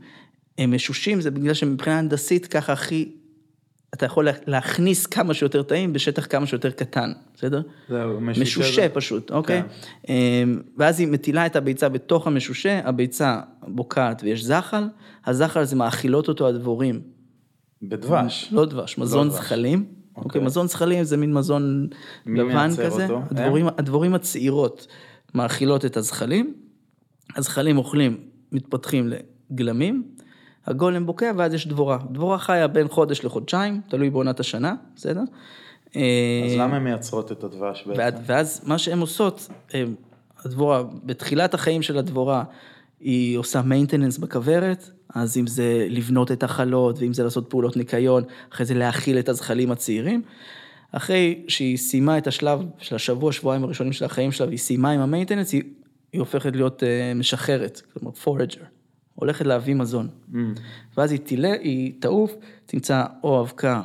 הם משושים זה בגלל שמבחינה הנדסית ככה הכי, אתה יכול לה- להכניס כמה שיותר תאים בשטח כמה שיותר קטן, בסדר? זהו, משושה משושה זה- פשוט, אוקיי? כן. אמ, ואז היא מטילה את הביצה בתוך המשושה, הביצה בוקעת ויש זחל, הזחל זה מאכילות אותו הדבורים, בדבש. לא דבש, מזון דבש. זחלים. אוקיי. אוקיי, מזון זחלים זה מין מזון מי לבן מייצר כזה. אותו? הדבורים, הדבורים הצעירות מאכילות את הזחלים, הזחלים אוכלים, מתפתחים לגלמים, הגולם בוקע ואז יש דבורה. דבורה חיה בין חודש לחודשיים, תלוי בעונת השנה, בסדר? אז למה הן מייצרות את הדבש בעצם? ואז, מה שהן עושות, הדבורה, בתחילת החיים של הדבורה, היא עושה maintenance בכוורת, אז אם זה לבנות את החלות, ואם זה לעשות פעולות ניקיון, אחרי זה להאכיל את הזחלים הצעירים. אחרי שהיא סיימה את השלב של השבוע, שבועיים הראשונים של החיים שלה, והיא סיימה עם המיינטננס, היא, היא הופכת להיות uh, משחררת, כלומר פורג'ר, הולכת להביא מזון. Mm. ואז היא תלה, היא תעוף, תמצא או אבקה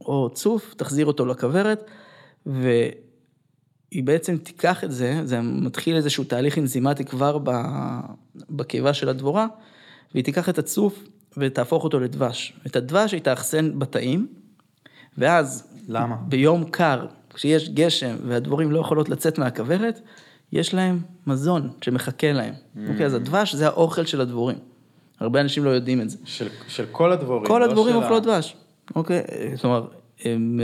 או צוף, תחזיר אותו לכוורת, והיא בעצם תיקח את זה, זה מתחיל איזשהו תהליך אנזימטי כבר בקיבה של הדבורה, והיא תיקח את הצוף ותהפוך אותו לדבש. את הדבש היא תאחסן בתאים, ואז למה? ביום קר, כשיש גשם והדבורים לא יכולות לצאת מהכוורת, יש להם מזון שמחכה להם. אוקיי, אז הדבש זה האוכל של הדבורים. הרבה אנשים לא יודעים את זה. של, של כל הדבורים. כל לא הדבורים אוכלות דבש, אוקיי? כלומר, הם,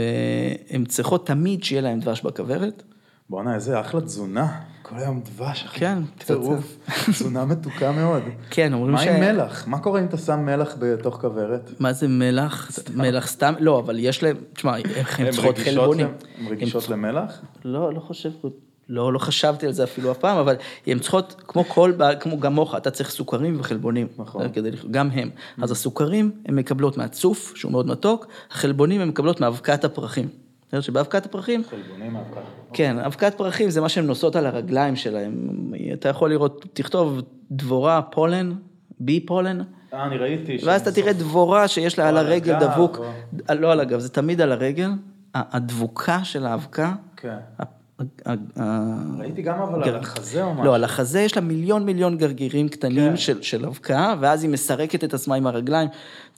אה, צריכות תמיד שיהיה להם דבש בכוורת. בואנה, איזה אחלה תזונה. כל היום דבש, אחי. כן, טירוף. תזונה מתוקה מאוד. כן, אומרים מה ש... עם מלח? מה קורה אם אתה שם מלח בתוך כוורת? מה זה מלח? מלח סתם? לא, אבל יש להם, תשמע, איך הן צריכות חלבונים. הן רגישות למלח? לא, לא חושב, לא, לא חשבתי על זה אפילו אף פעם, אבל הן צריכות, כמו כל, כמו גם מוח, אתה צריך סוכרים וחלבונים. נכון. כדי, לח- גם הם. אז הסוכרים, הן מקבלות מהצוף, שהוא מאוד מתוק, החלבונים הן מקבלות מאבקת הפרחים. אומרת שבאבקת הפרחים, חלבונים מהפקה. כן, אבקת פרחים זה מה שהן נושאות על הרגליים שלהן. אתה יכול לראות, תכתוב דבורה פולן, בי פולן, אה, אני ראיתי. ואז אתה תראה דבורה שיש לה על הרגל דבוק, לא על הגב, זה תמיד על הרגל, הדבוקה של האבקה, כן. ראיתי גם אבל על החזה או משהו. לא, על החזה יש לה מיליון מיליון גרגירים קטנים כן. של, של אבקה, ואז היא מסרקת את עצמה עם הרגליים,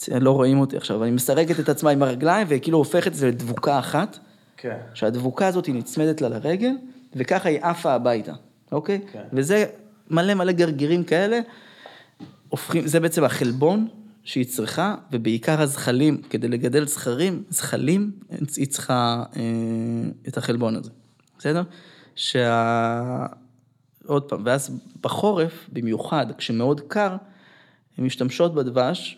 לא רואים אותי עכשיו, אבל היא מסרקת את עצמה עם הרגליים, וכאילו הופכת את זה לדבוקה אחת, כן. שהדבוקה הזאת היא נצמדת לה לרגל, וככה היא עפה הביתה, אוקיי? כן. וזה מלא מלא גרגירים כאלה, הופכים, זה בעצם החלבון שהיא צריכה, ובעיקר הזחלים, כדי לגדל זכרים, זחלים, היא צריכה אה, את החלבון הזה, בסדר? שה... עוד פעם, ואז בחורף, במיוחד, כשמאוד קר, הן משתמשות בדבש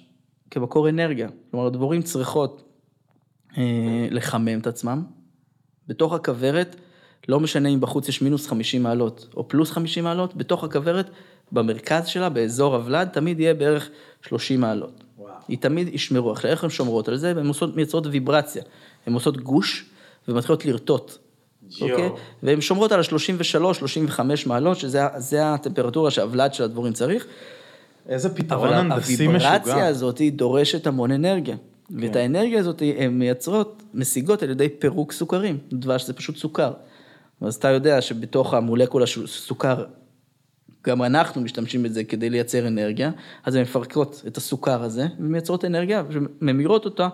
כמקור אנרגיה. כלומר, הדבורים צריכות אה, לחמם את עצמם. בתוך הכוורת, לא משנה אם בחוץ יש מינוס 50 מעלות או פלוס 50 מעלות, בתוך הכוורת, במרכז שלה, באזור הוולד, תמיד יהיה בערך 30 מעלות. וואו. היא תמיד ישמרו, איך הן שומרות על זה? הן מייצרות ויברציה. הן עושות גוש ומתחילות לרטוט. אוקיי? והן שומרות על ה-33-35 מעלות, שזה הטמפרטורה שהוולד של הדבורים צריך. איזה פתרון אבל הנדסי משוגע. הוויברציה הזאת דורשת המון אנרגיה. ואת האנרגיה הזאת הן מייצרות, משיגות על ידי פירוק סוכרים. דבש זה פשוט סוכר. אז אתה יודע שבתוך המולקולה של סוכר, גם אנחנו משתמשים בזה כדי לייצר אנרגיה, אז הן מפרקות את הסוכר הזה ומייצרות אנרגיה, וממירות אותה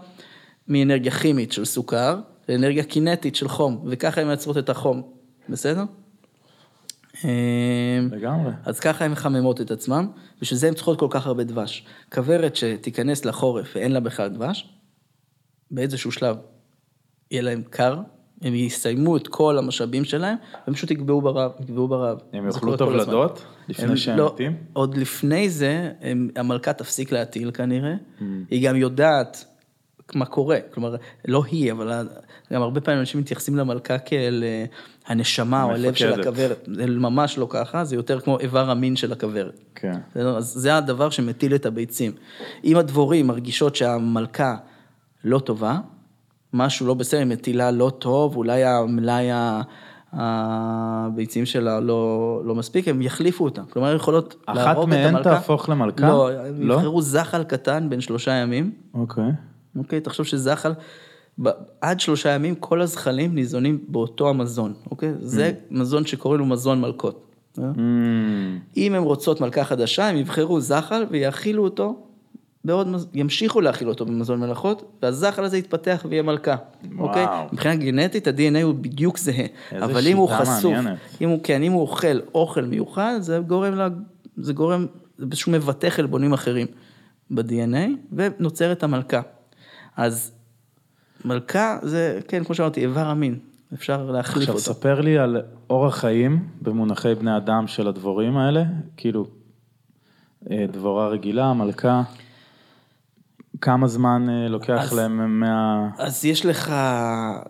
מאנרגיה כימית של סוכר לאנרגיה קינטית של חום, וככה הן מייצרות את החום, בסדר? אמ, לגמרי. אז ככה הן מחממות את עצמן, בשביל זה הן צריכות כל כך הרבה דבש. כוורת שתיכנס לחורף ואין לה בכלל דבש, באיזשהו שלב יהיה להם קר, הם יסיימו את כל המשאבים שלהם, והם פשוט יגבעו ברעב, יגבעו ברעב. הם יאכלו. הוולדות לפני הם שהם לא, מתים? עוד לפני זה, הם, המלכה תפסיק להטיל כנראה, Mm. היא גם יודעת מה קורה, כלומר, לא היא, אבל גם הרבה פעמים אנשים מתייחסים למלכה כאל אה, הנשמה או הלב של. הכוורת, זה ממש לא ככה, זה יותר כמו איבר המין של הכוורת. כן. בסדר? אז זה הדבר שמטיל את הביצים. אם הדבורים מרגישות שהמלכה לא טובה, משהו לא בסדר, היא מטילה לא טוב, אולי המלאי ה- הביצים שלה לא, לא מספיק, הם יחליפו אותה. כלומר, הן יכולות אחת להרוג את מהן המלכה. תהפוך למלכה? לא, לא? יבחרו זחל קטן בן שלושה ימים. אוקיי. אוקיי, תחשוב שזחל עד שלושה ימים כל הזחלים ניזונים באותו המזון, אוקיי? זה מזון שקוראים לו מזון מלכות. אה? Mm, אם הן רוצות מלכה חדשה, הם יבחרו זחל ויאכילו אותו, בעוד, ימשיכו להאכיל אותו במזון מלאכות, והזחל הזה יתפתח ויהיה מלכה, וואו. אוקיי? מבחינה גנטית ה-DNA הוא בדיוק זהה, איזה אבל אם הוא חשוף, מעניינת. אם הוא, כן, אם הוא אוכל אוכל מיוחד, זה גורם, לה, זה גורם, זה פשוט מבטא חלבונים אחרים ב-DNA, ונוצרת המלכה. אז מלכה זה, כן, כמו שאמרתי, איבר המין, אפשר להחליף עכשיו אותו. ספר לי על אורח חיים במונחי בני אדם של הדבורים האלה, כאילו אה, דבורה רגילה, מלכה, כמה זמן אה, לוקח אז- להם מה... אז יש לך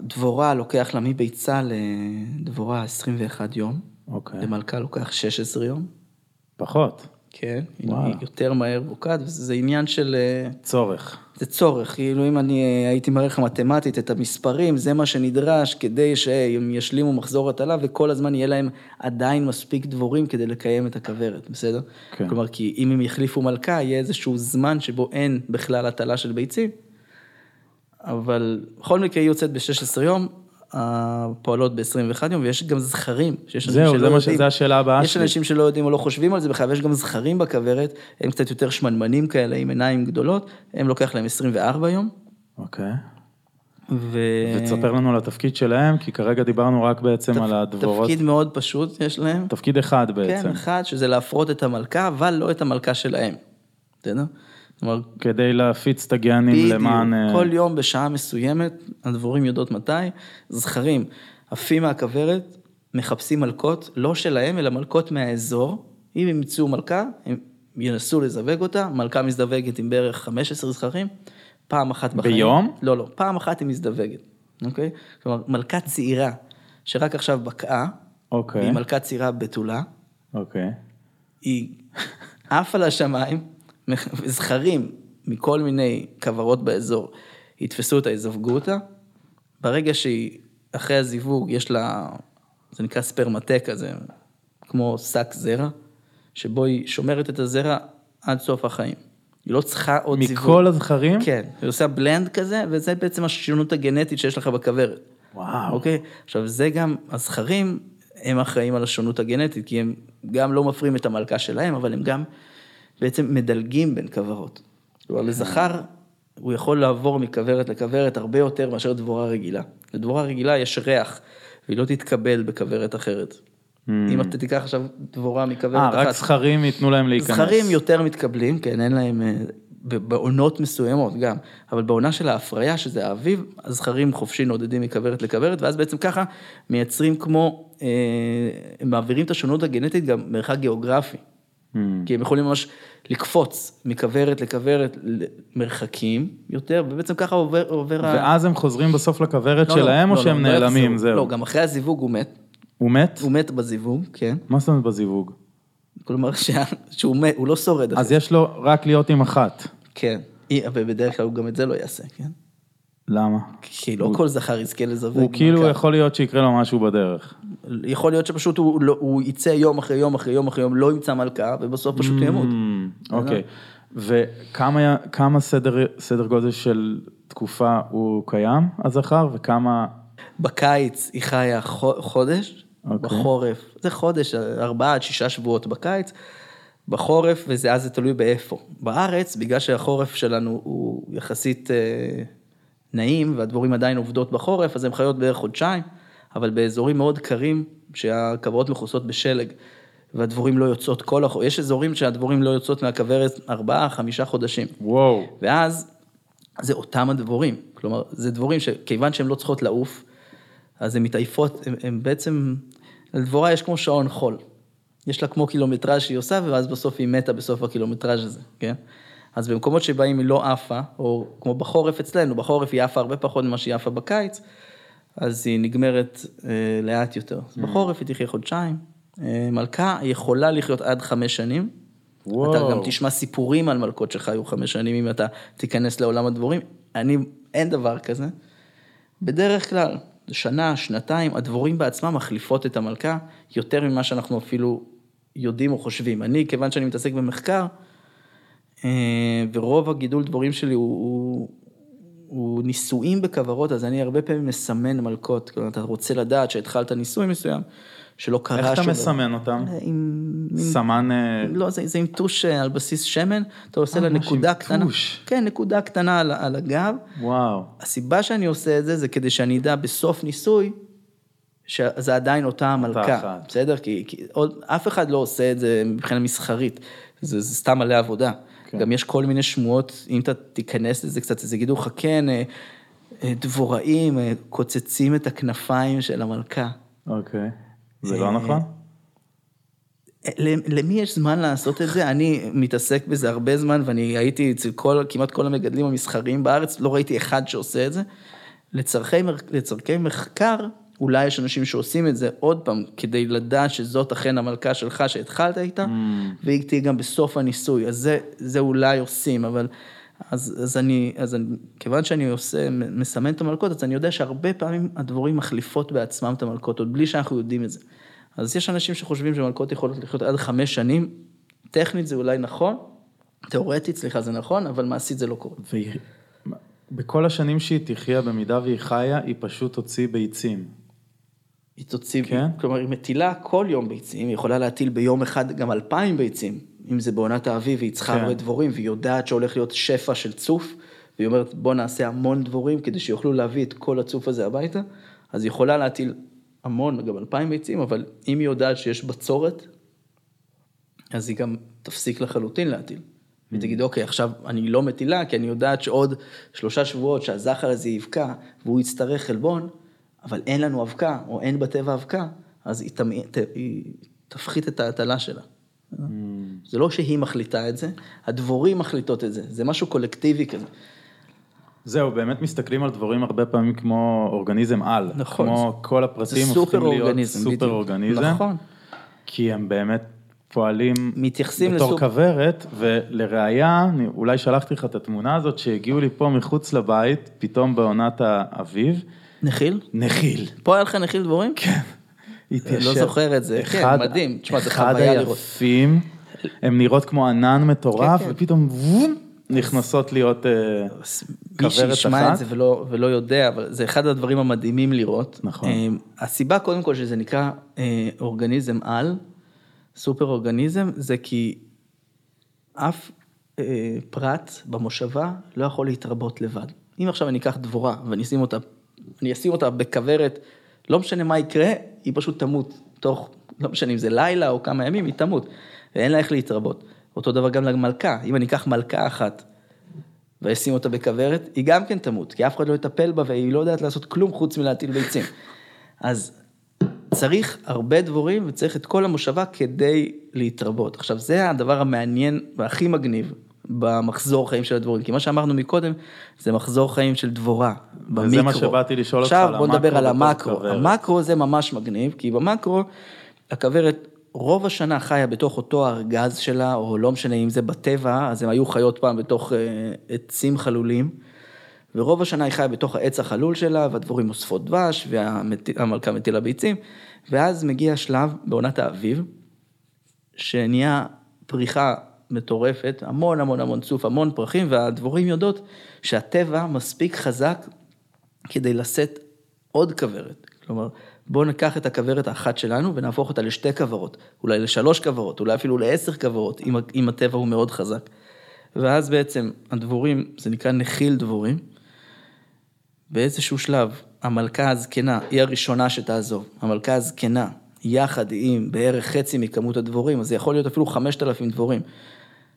דבורה, לוקח לה מביצה לדבורה 21 יום, אוקיי, למלכה לוקח 16 יום, פחות, כן, וואלה. היא יותר מהר בוקעת, וזה עניין של, אה, צורך. זה צורך, כאילו אם אני אה, הייתי מראה לך מתמטית את המספרים, זה מה שנדרש כדי שהם ישלימו מחזור הטלה, וכל הזמן יהיה להם עדיין מספיק דבורים כדי לקיים את הכוורת, בסדר? כן. כלומר, כי אם הם יחליפו מלכה, יהיה איזשהו זמן שבו אין בכלל הטלה של ביצים, אבל בכל מקרה היא יוצאת ב-16 יום, הפועלות ב-21 יום, ויש גם זכרים, זהו, זה ש-. זה השאלה הבאה יש שלי. אנשים שלא יודעים או לא חושבים על זה בכלל, ויש גם זכרים בכוורת, הם קצת יותר שמנמנים כאלה, עם עיניים גדולות, הם לוקח להם 24 יום, אוקיי. ו... ותספר לנו על התפקיד שלהם, כי כרגע דיברנו רק בעצם על הדבורות. תפקיד מאוד פשוט יש להם, תפקיד אחד כן, בעצם, אחד, שזה להפרות את המלכה, אבל לא את המלכה שלהם, בסדר? כלומר, כדי להפיץ את בדיוק, למען... אה, כל יום בשעה מסוימת, הדבורים יודעות מתי, זכרים עפים מהכוורת, מחפשים מלכות, לא שלהם, אלא מלכות מהאזור. אם ימצאו מלכה, הם ינסו לזווג אותה, מלכה מזדווגת עם בערך 15 זכרים, פעם אחת בחיים. ביום? לא, לא, פעם אחת היא מזדווגת, אוקיי? כלומר, מלכה צעירה, שרק עכשיו בקעה, אוקיי, והיא מלכה צעירה בתולה, אוקיי. היא <laughs> עפה לשמיים, זכרים מכל מיני כוורות באזור יתפסו אותה, יזווגו אותה. ברגע שהיא, אחרי הזיווג, יש לה, זה נקרא ספרמטה כזה, כמו שק זרע, שבו היא שומרת את הזרע עד סוף החיים. היא לא צריכה עוד זיווג. מכל הזכרים? כן, היא עושה בלנד כזה, וזה בעצם השונות הגנטית שיש לך בכוורת. וואו. אוקיי? עכשיו, זה גם, הזכרים, הם אחראים על השונות הגנטית, כי הם גם לא מפרים את המלכה שלהם, אבל הם גם בעצם מדלגים בין כוורות. כלומר, לזכר, הוא יכול לעבור מכוורת לכוורת הרבה יותר מאשר דבורה רגילה. לדבורה רגילה יש ריח, והיא לא תתקבל בכוורת אחרת. אם אתה תיקח עכשיו דבורה מכוורת אה, אחת. רק זכרים ייתנו להם להיכנס. זכרים יותר מתקבלים, כן, אין להם, אה, בעונות מסוימות גם, אבל בעונה של ההפריה, שזה האביב, הזכרים חופשי נודדים מכוורת לכוורת, ואז בעצם ככה מייצרים כמו, אה, הם מעבירים את השונות הגנטית גם מרחק גיאוגרפי. Hmm. כי הם יכולים ממש לקפוץ מכוורת לכוורת למרחקים יותר, ובעצם ככה עובר, עובר ה... ואז הם חוזרים בסוף לכוורת לא, לא, שלהם, או לא, שהם לא, לא נעלמים, יחזרו. זהו? לא, גם אחרי הזיווג הוא מת, הוא מת? הוא מת בזיווג, כן. מה זאת אומרת בזיווג? כלומר, שה- שהוא מת, הוא לא שורד. אחרי אז יש לו רק להיות עם אחת. כן, אי- אבל בדרך כלל הוא גם את זה לא יעשה, כן? למה? כי לא כל זכר יזכה לזווג. הוא כאילו מלכה. יכול להיות שיקרה לו משהו בדרך. יכול להיות שפשוט הוא, לא, הוא יצא יום אחרי יום אחרי יום אחרי יום, לא ימצא מלכה, ובסוף פשוט הוא ימות. אוקיי. וכמה כמה סדר סדר גודל של תקופה הוא קיים, הזכר, וכמה... בקיץ היא חיה חו- חודש, אוקיי. בחורף, זה חודש, ארבעה עד שישה שבועות בקיץ, בחורף, וזה אז זה תלוי באיפה. בארץ, בגלל שהחורף שלנו הוא יחסית נעים, והדבורים עדיין עובדות בחורף, אז הן חיות בערך חודשיים, אבל באזורים מאוד קרים, שהכוורות מכוסות בשלג, והדבורים לא יוצאות כל החורף, יש אזורים שהדבורים לא יוצאות מהכוורת ארבעה, חמישה חודשים. וואו. ואז זה אותם הדבורים, כלומר, זה דבורים שכיוון שהן לא צריכות לעוף, אז הן מתעייפות, הן בעצם, לדבורה יש כמו שעון חול. יש לה כמו קילומטראז' שהיא עושה, ואז בסוף היא מתה בסוף הקילומטראז' הזה, כן? אז במקומות שבהם היא לא עפה, או כמו בחורף אצלנו, בחורף היא עפה הרבה פחות ממה שהיא עפה בקיץ, אז היא נגמרת אה, לאט יותר. אז בחורף היא תחיה חודשיים. אה, מלכה יכולה לחיות עד חמש שנים. וואו. אתה גם תשמע סיפורים על מלכות שחיו חמש שנים אם אתה תיכנס לעולם הדבורים. אני, אין דבר כזה. בדרך כלל, שנה, שנתיים, הדבורים בעצמם מחליפות את המלכה יותר ממה שאנחנו אפילו יודעים או חושבים. אני, כיוון שאני מתעסק במחקר, ורוב הגידול דבורים שלי הוא, הוא, הוא נישואים בכוורות, אז אני הרבה פעמים מסמן מלכות. כלומר, אתה רוצה לדעת שהתחלת ניסוי מסוים, שלא קרה איך אתה שום מסמן אותם? דבר. עם... סמן... אה, לא, זה, זה עם טוש אה, על בסיס שמן, אתה עושה אה, לה נקודה קטנה. טוש. כן, נקודה קטנה על, על הגב. וואו. הסיבה שאני עושה את זה, זה כדי שאני אדע בסוף ניסוי, שזה עדיין אותה המלכה, אחת. בסדר? כי, כי עוד, אף אחד לא עושה את זה מבחינה מסחרית, זה, זה סתם מלא עבודה. כן. גם יש כל מיני שמועות, אם אתה תיכנס לזה קצת, אז יגידו לך, כן, אה, אה, דבוראים אה, קוצצים את הכנפיים של המלכה. אוקיי. זה לא נכון? למי יש זמן לעשות את זה? אני מתעסק בזה הרבה זמן, ואני הייתי אצל כל, כמעט כל המגדלים המסחריים בארץ, לא ראיתי אחד שעושה את זה. לצורכי מחקר, אולי יש אנשים שעושים את זה עוד פעם, כדי לדעת שזאת אכן המלכה שלך שהתחלת איתה, והיא תהיה גם בסוף הניסוי, אז זה, זה אולי עושים, אבל... אז, אז אני, אז אני, כיוון שאני עושה, מסמן את המלכות, אז אני יודע שהרבה פעמים הדבורים מחליפות בעצמם את המלכות, עוד בלי שאנחנו יודעים את זה. אז יש אנשים שחושבים שמלכות יכולות לחיות עד חמש שנים, טכנית זה אולי נכון, תיאורטית, סליחה, זה נכון, אבל מעשית זה לא קורה. והיא... בכל השנים שהיא תחיה, במידה והיא חיה, היא פשוט תוציא ביצים. היא תוציא, כן? כלומר, היא מטילה כל יום ביצים, היא יכולה להטיל ביום אחד גם אלפיים ביצים, אם זה בעונת האביב, והיא צריכה כן. הרבה דבורים, והיא יודעת שהולך להיות שפע של צוף, והיא אומרת, בוא נעשה המון דבורים כדי שיוכלו להביא את כל הצוף הזה הביתה, אז היא יכולה להטיל המון, גם אלפיים ביצים, אבל אם היא יודעת שיש בצורת, אז היא גם תפסיק לחלוטין להטיל. והיא תגיד, אוקיי, עכשיו אני לא מטילה, כי אני יודעת שעוד שלושה שבועות שהזכר הזה יבקע, והוא יצטרך חלבון, אבל אין לנו אבקה, או אין בטבע אבקה, אז היא, תמ... ת... היא תפחית את ההטלה שלה. זה לא שהיא מחליטה את זה, הדבורים מחליטות את זה, זה משהו קולקטיבי כזה. זהו, באמת מסתכלים על דבורים הרבה פעמים כמו אורגניזם על. נכון. כמו כל הפרטים הופכים להיות סופר. אורגניזם. נכון. כי הם באמת פועלים מתייחסים בתור לסוג- כוורת, ולראיה, אולי שלחתי לך את התמונה הזאת, שהגיעו לי פה מחוץ לבית, פתאום בעונת האביב, נחיל? נחיל. פה היה לך נחיל דבורים? כן. התיישב. לא זוכר את זה. כן, אחד- מדהים. תשמע, זה אחד חוויה לראות. היפים, הן נראות כמו ענן מטורף, כן, כן. ופתאום וום, נכנסות להיות אה, מי כוורת שישמע אחת. את זה ולא, ולא יודע, אבל זה אחד הדברים המדהימים לראות. נכון. אה, הסיבה קודם כל שזה נקרא אה, אורגניזם על, סופר אורגניזם, זה כי אף פרט במושבה לא יכול להתרבות לבד. אם עכשיו אני אקח דבורה ואני אשים אותה, אני אשים אותה בכוורת, לא משנה מה יקרה, היא פשוט תמות תוך, לא משנה אם זה לילה או כמה ימים, היא תמות, ואין לה איך להתרבות. אותו דבר גם למלכה, אם אני אקח מלכה אחת ואשים אותה בכוורת, היא גם כן תמות, כי אף אחד לא יטפל בה והיא לא יודעת לעשות כלום חוץ מלהטיל ביצים. אז צריך הרבה דבורים וצריך את כל המושבה כדי להתרבות. עכשיו, זה הדבר המעניין והכי מגניב במחזור חיים של הדבורים, כי מה שאמרנו מקודם, זה מחזור חיים של דבורה, במיקרו. וזה מה שבאתי לשאול אותך על עכשיו בוא נדבר המקרו על המקרו. כוורת. המקרו זה ממש מגניב, כי במקרו, הכוורת רוב השנה חיה בתוך אותו ארגז שלה, או לא משנה אם זה בטבע, אז הם היו חיות פעם בתוך אה, עצים חלולים. ורוב השנה היא חיה בתוך העץ החלול שלה, והדבורים אוספות דבש, והמלכה מטילה ביצים, ואז מגיע שלב בעונת האביב, שנהיה פריחה מטורפת, המון המון המון צוף, המון פרחים, והדבורים יודעות שהטבע מספיק חזק כדי לשאת עוד כוורת. כלומר, בואו ניקח את הכוורת האחת שלנו ונהפוך אותה לשתי כוורות, אולי לשלוש כוורות, אולי אפילו לעשר כוורות, אם, אם הטבע הוא מאוד חזק. ואז בעצם הדבורים, זה נקרא נחיל דבורים, באיזשהו שלב המלכה הזקנה היא הראשונה שתעזוב, המלכה הזקנה, יחד עם בערך חצי מכמות הדבורים, אז זה יכול להיות אפילו 5,000 דבורים,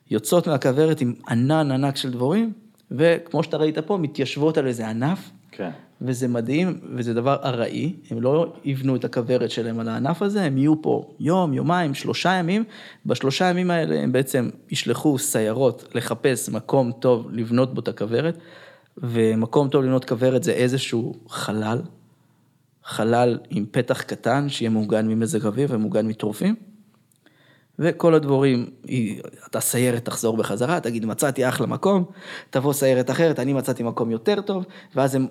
יוצאות מהכוורת עם ענן ענק של דבורים, וכמו שאתה ראית פה, מתיישבות על איזה ענף, כן. וזה מדהים, וזה דבר ארעי, הם לא יבנו את הכוורת שלהם על הענף הזה, הם יהיו פה יום, יומיים, שלושה ימים, בשלושה ימים האלה הם בעצם ישלחו סיירות לחפש מקום טוב לבנות בו את הכוורת, ומקום טוב לבנות כוורת זה איזשהו חלל, חלל עם פתח קטן, שיהיה מוגן ממזג אוויר ומוגן מטורפים. וכל הדבורים, אתה סיירת תחזור בחזרה, תגיד מצאתי אחלה מקום, תבוא סיירת אחרת, אני מצאתי מקום יותר טוב, ואז הן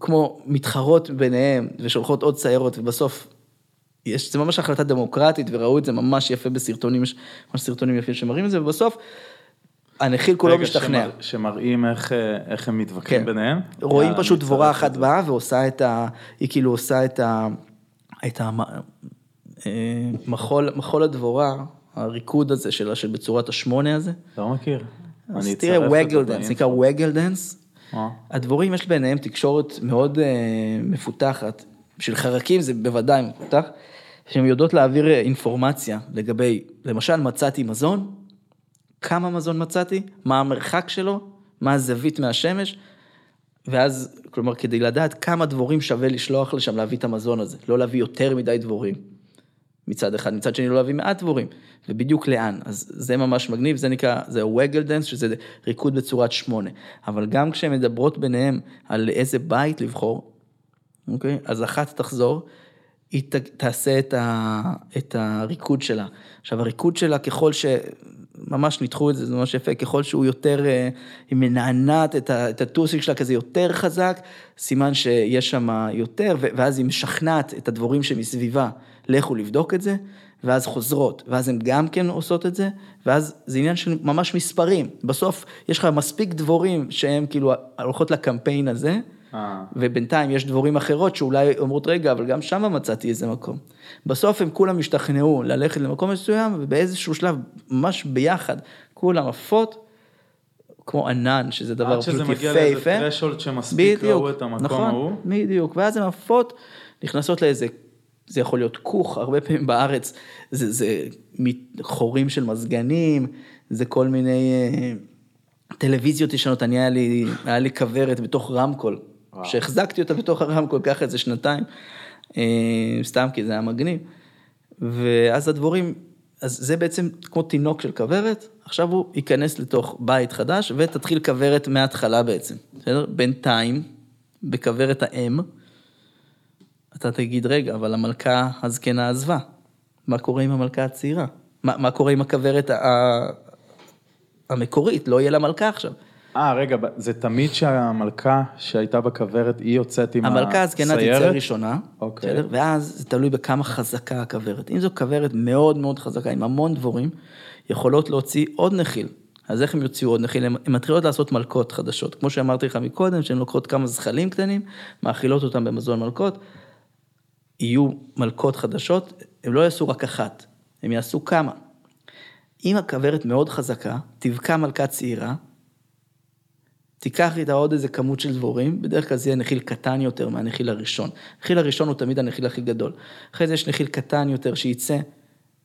כמו מתחרות ביניהם ושולחות עוד סיירות ובסוף יש, זה ממש החלטה דמוקרטית וראו את זה ממש יפה בסרטונים, יש ממש סרטונים יפים שמראים את זה ובסוף הנחיל כולו משתכנע. שמר- שמראים איך, אה, איך הם מתווכחים כן. ביניהם. רואים פשוט דבורה אחת. באה ועושה את ה... היא כאילו עושה את ה... את ה... מחול, מחול הדבורה, הריקוד הזה שלה, של בצורת השמונה הזה. לא מכיר. אז אני תראה waggle dance. נקרא waggle dance. הדבורים יש ביניהם תקשורת מאוד אה, מפותחת, בשביל חרקים זה בוודאי מפותח, שהן יודעות להעביר אה, אינפורמציה לגבי, למשל מצאתי מזון, כמה מזון מצאתי, מה המרחק שלו, מה הזווית מהשמש, ואז, כלומר, כדי לדעת כמה דבורים שווה לשלוח לשם להביא את המזון הזה, לא להביא יותר מדי דבורים. מצד אחד, מצד שני לא להביא מעט דבורים, ובדיוק לאן, אז זה ממש מגניב, זה נקרא, זה ה-Waggle Dance, שזה ריקוד בצורת שמונה, אבל גם כשהן מדברות ביניהם על איזה בית לבחור, אוקיי, אז אחת תחזור, היא ת, תעשה את, ה, את הריקוד שלה. עכשיו הריקוד שלה ככל ש... ממש ניתחו את זה, זה ממש יפה, ככל שהוא יותר, אה, היא מנענעת את, הטוסיק שלה כזה יותר חזק, סימן שיש שם יותר, ואז היא משכנעת את הדבורים שמסביבה, לכו לבדוק את זה, ואז חוזרות, ואז הן גם כן עושות את זה, ואז זה עניין של ממש מספרים. בסוף יש לך מספיק דבורים שהן כאילו הולכות לקמפיין הזה. ובינתיים יש דבורים אחרות שאולי אומרות, רגע, אבל גם שם מצאתי איזה מקום. בסוף הם כולם השתכנעו ללכת למקום מסוים, ובאיזשהו שלב, ממש ביחד, כולם עפות, כמו ענן, שזה דבר עד שזה פשוט מגיע לאיזה יפהפה. threshold שמספיק ראו את המקום נכון, ההוא. בדיוק, ואז הן עפות, נכנסות לאיזה, זה יכול להיות כוך, הרבה פעמים בארץ, זה, זה חורים של מזגנים, זה כל מיני אה, טלוויזיות ישנות, אני היה לי, היה לי כוורת בתוך רמקול, וואו. שהחזקתי אותה בתוך הרמקול ככה איזה שנתיים, אה, סתם כי זה היה מגניב, ואז הדבורים, אז זה בעצם כמו תינוק של כוורת, עכשיו הוא ייכנס לתוך בית חדש ותתחיל כוורת מההתחלה בעצם, בסדר? בינתיים, בכוורת האם, אתה תגיד, רגע, אבל המלכה הזקנה עזבה, מה קורה עם המלכה הצעירה? מה, מה קורה עם הכוורת ה- המקורית? לא יהיה לה מלכה עכשיו. אה, רגע, זה תמיד שהמלכה שהייתה בכוורת, היא יוצאת עם המלכה הזקנה תצא הסיירת? ראשונה, אוקיי. בסדר? ואז זה תלוי בכמה חזקה הכוורת. אם זו כוורת מאוד מאוד חזקה, עם המון דבורים, יכולות להוציא עוד נחיל. אז איך הם יוציאו עוד נחיל? הן הן מתחילות לעשות מלכות חדשות. כמו שאמרתי לך מקודם, שהן לוקחות כמה זחלים קטנים, מאכילות אותם במזון מלכות, יהיו מלכות חדשות, הם לא יעשו רק אחת, הם יעשו כמה. אם הכוורת מאוד חזקה, תבקע מלכה צעירה, תיקח איתה עוד איזה כמות של דבורים, בדרך כלל זה יהיה נחיל קטן יותר מהנחיל הראשון. הנחיל הראשון הוא תמיד הנחיל הכי גדול. אחרי זה יש נחיל קטן יותר שייצא,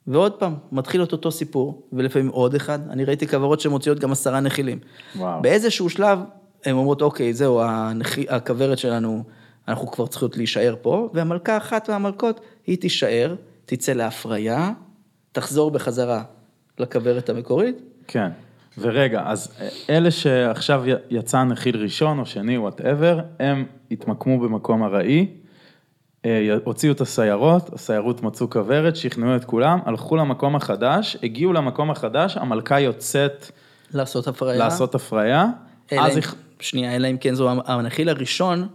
ועוד פעם, מתחיל את אותו סיפור, ולפעמים עוד אחד. אני ראיתי כוורות שמוציאות גם עשרה נחילים. וואו. באיזשהו שלב, הן אומרות, אוקיי, זהו, הכוורת שלנו, אנחנו כבר צריכות להישאר פה, והמלכה אחת מהמלכות, היא תישאר, תצא להפריה, תחזור בחזרה לכוורת המקורית, כן. ורגע, אז אלה שעכשיו יצא נחיל ראשון או שני, וואטאבר, הם התמקמו במקום ארעי, אה, הוציאו את הסיירות, הסיירות מצאו כוורת, שכנעו את כולם, הלכו למקום החדש, הגיעו למקום החדש, המלכה יוצאת לעשות הפריה. לעשות הפריה, אלא אז אם. שנייה, אלא אם כן זו, הנחיל הראשון,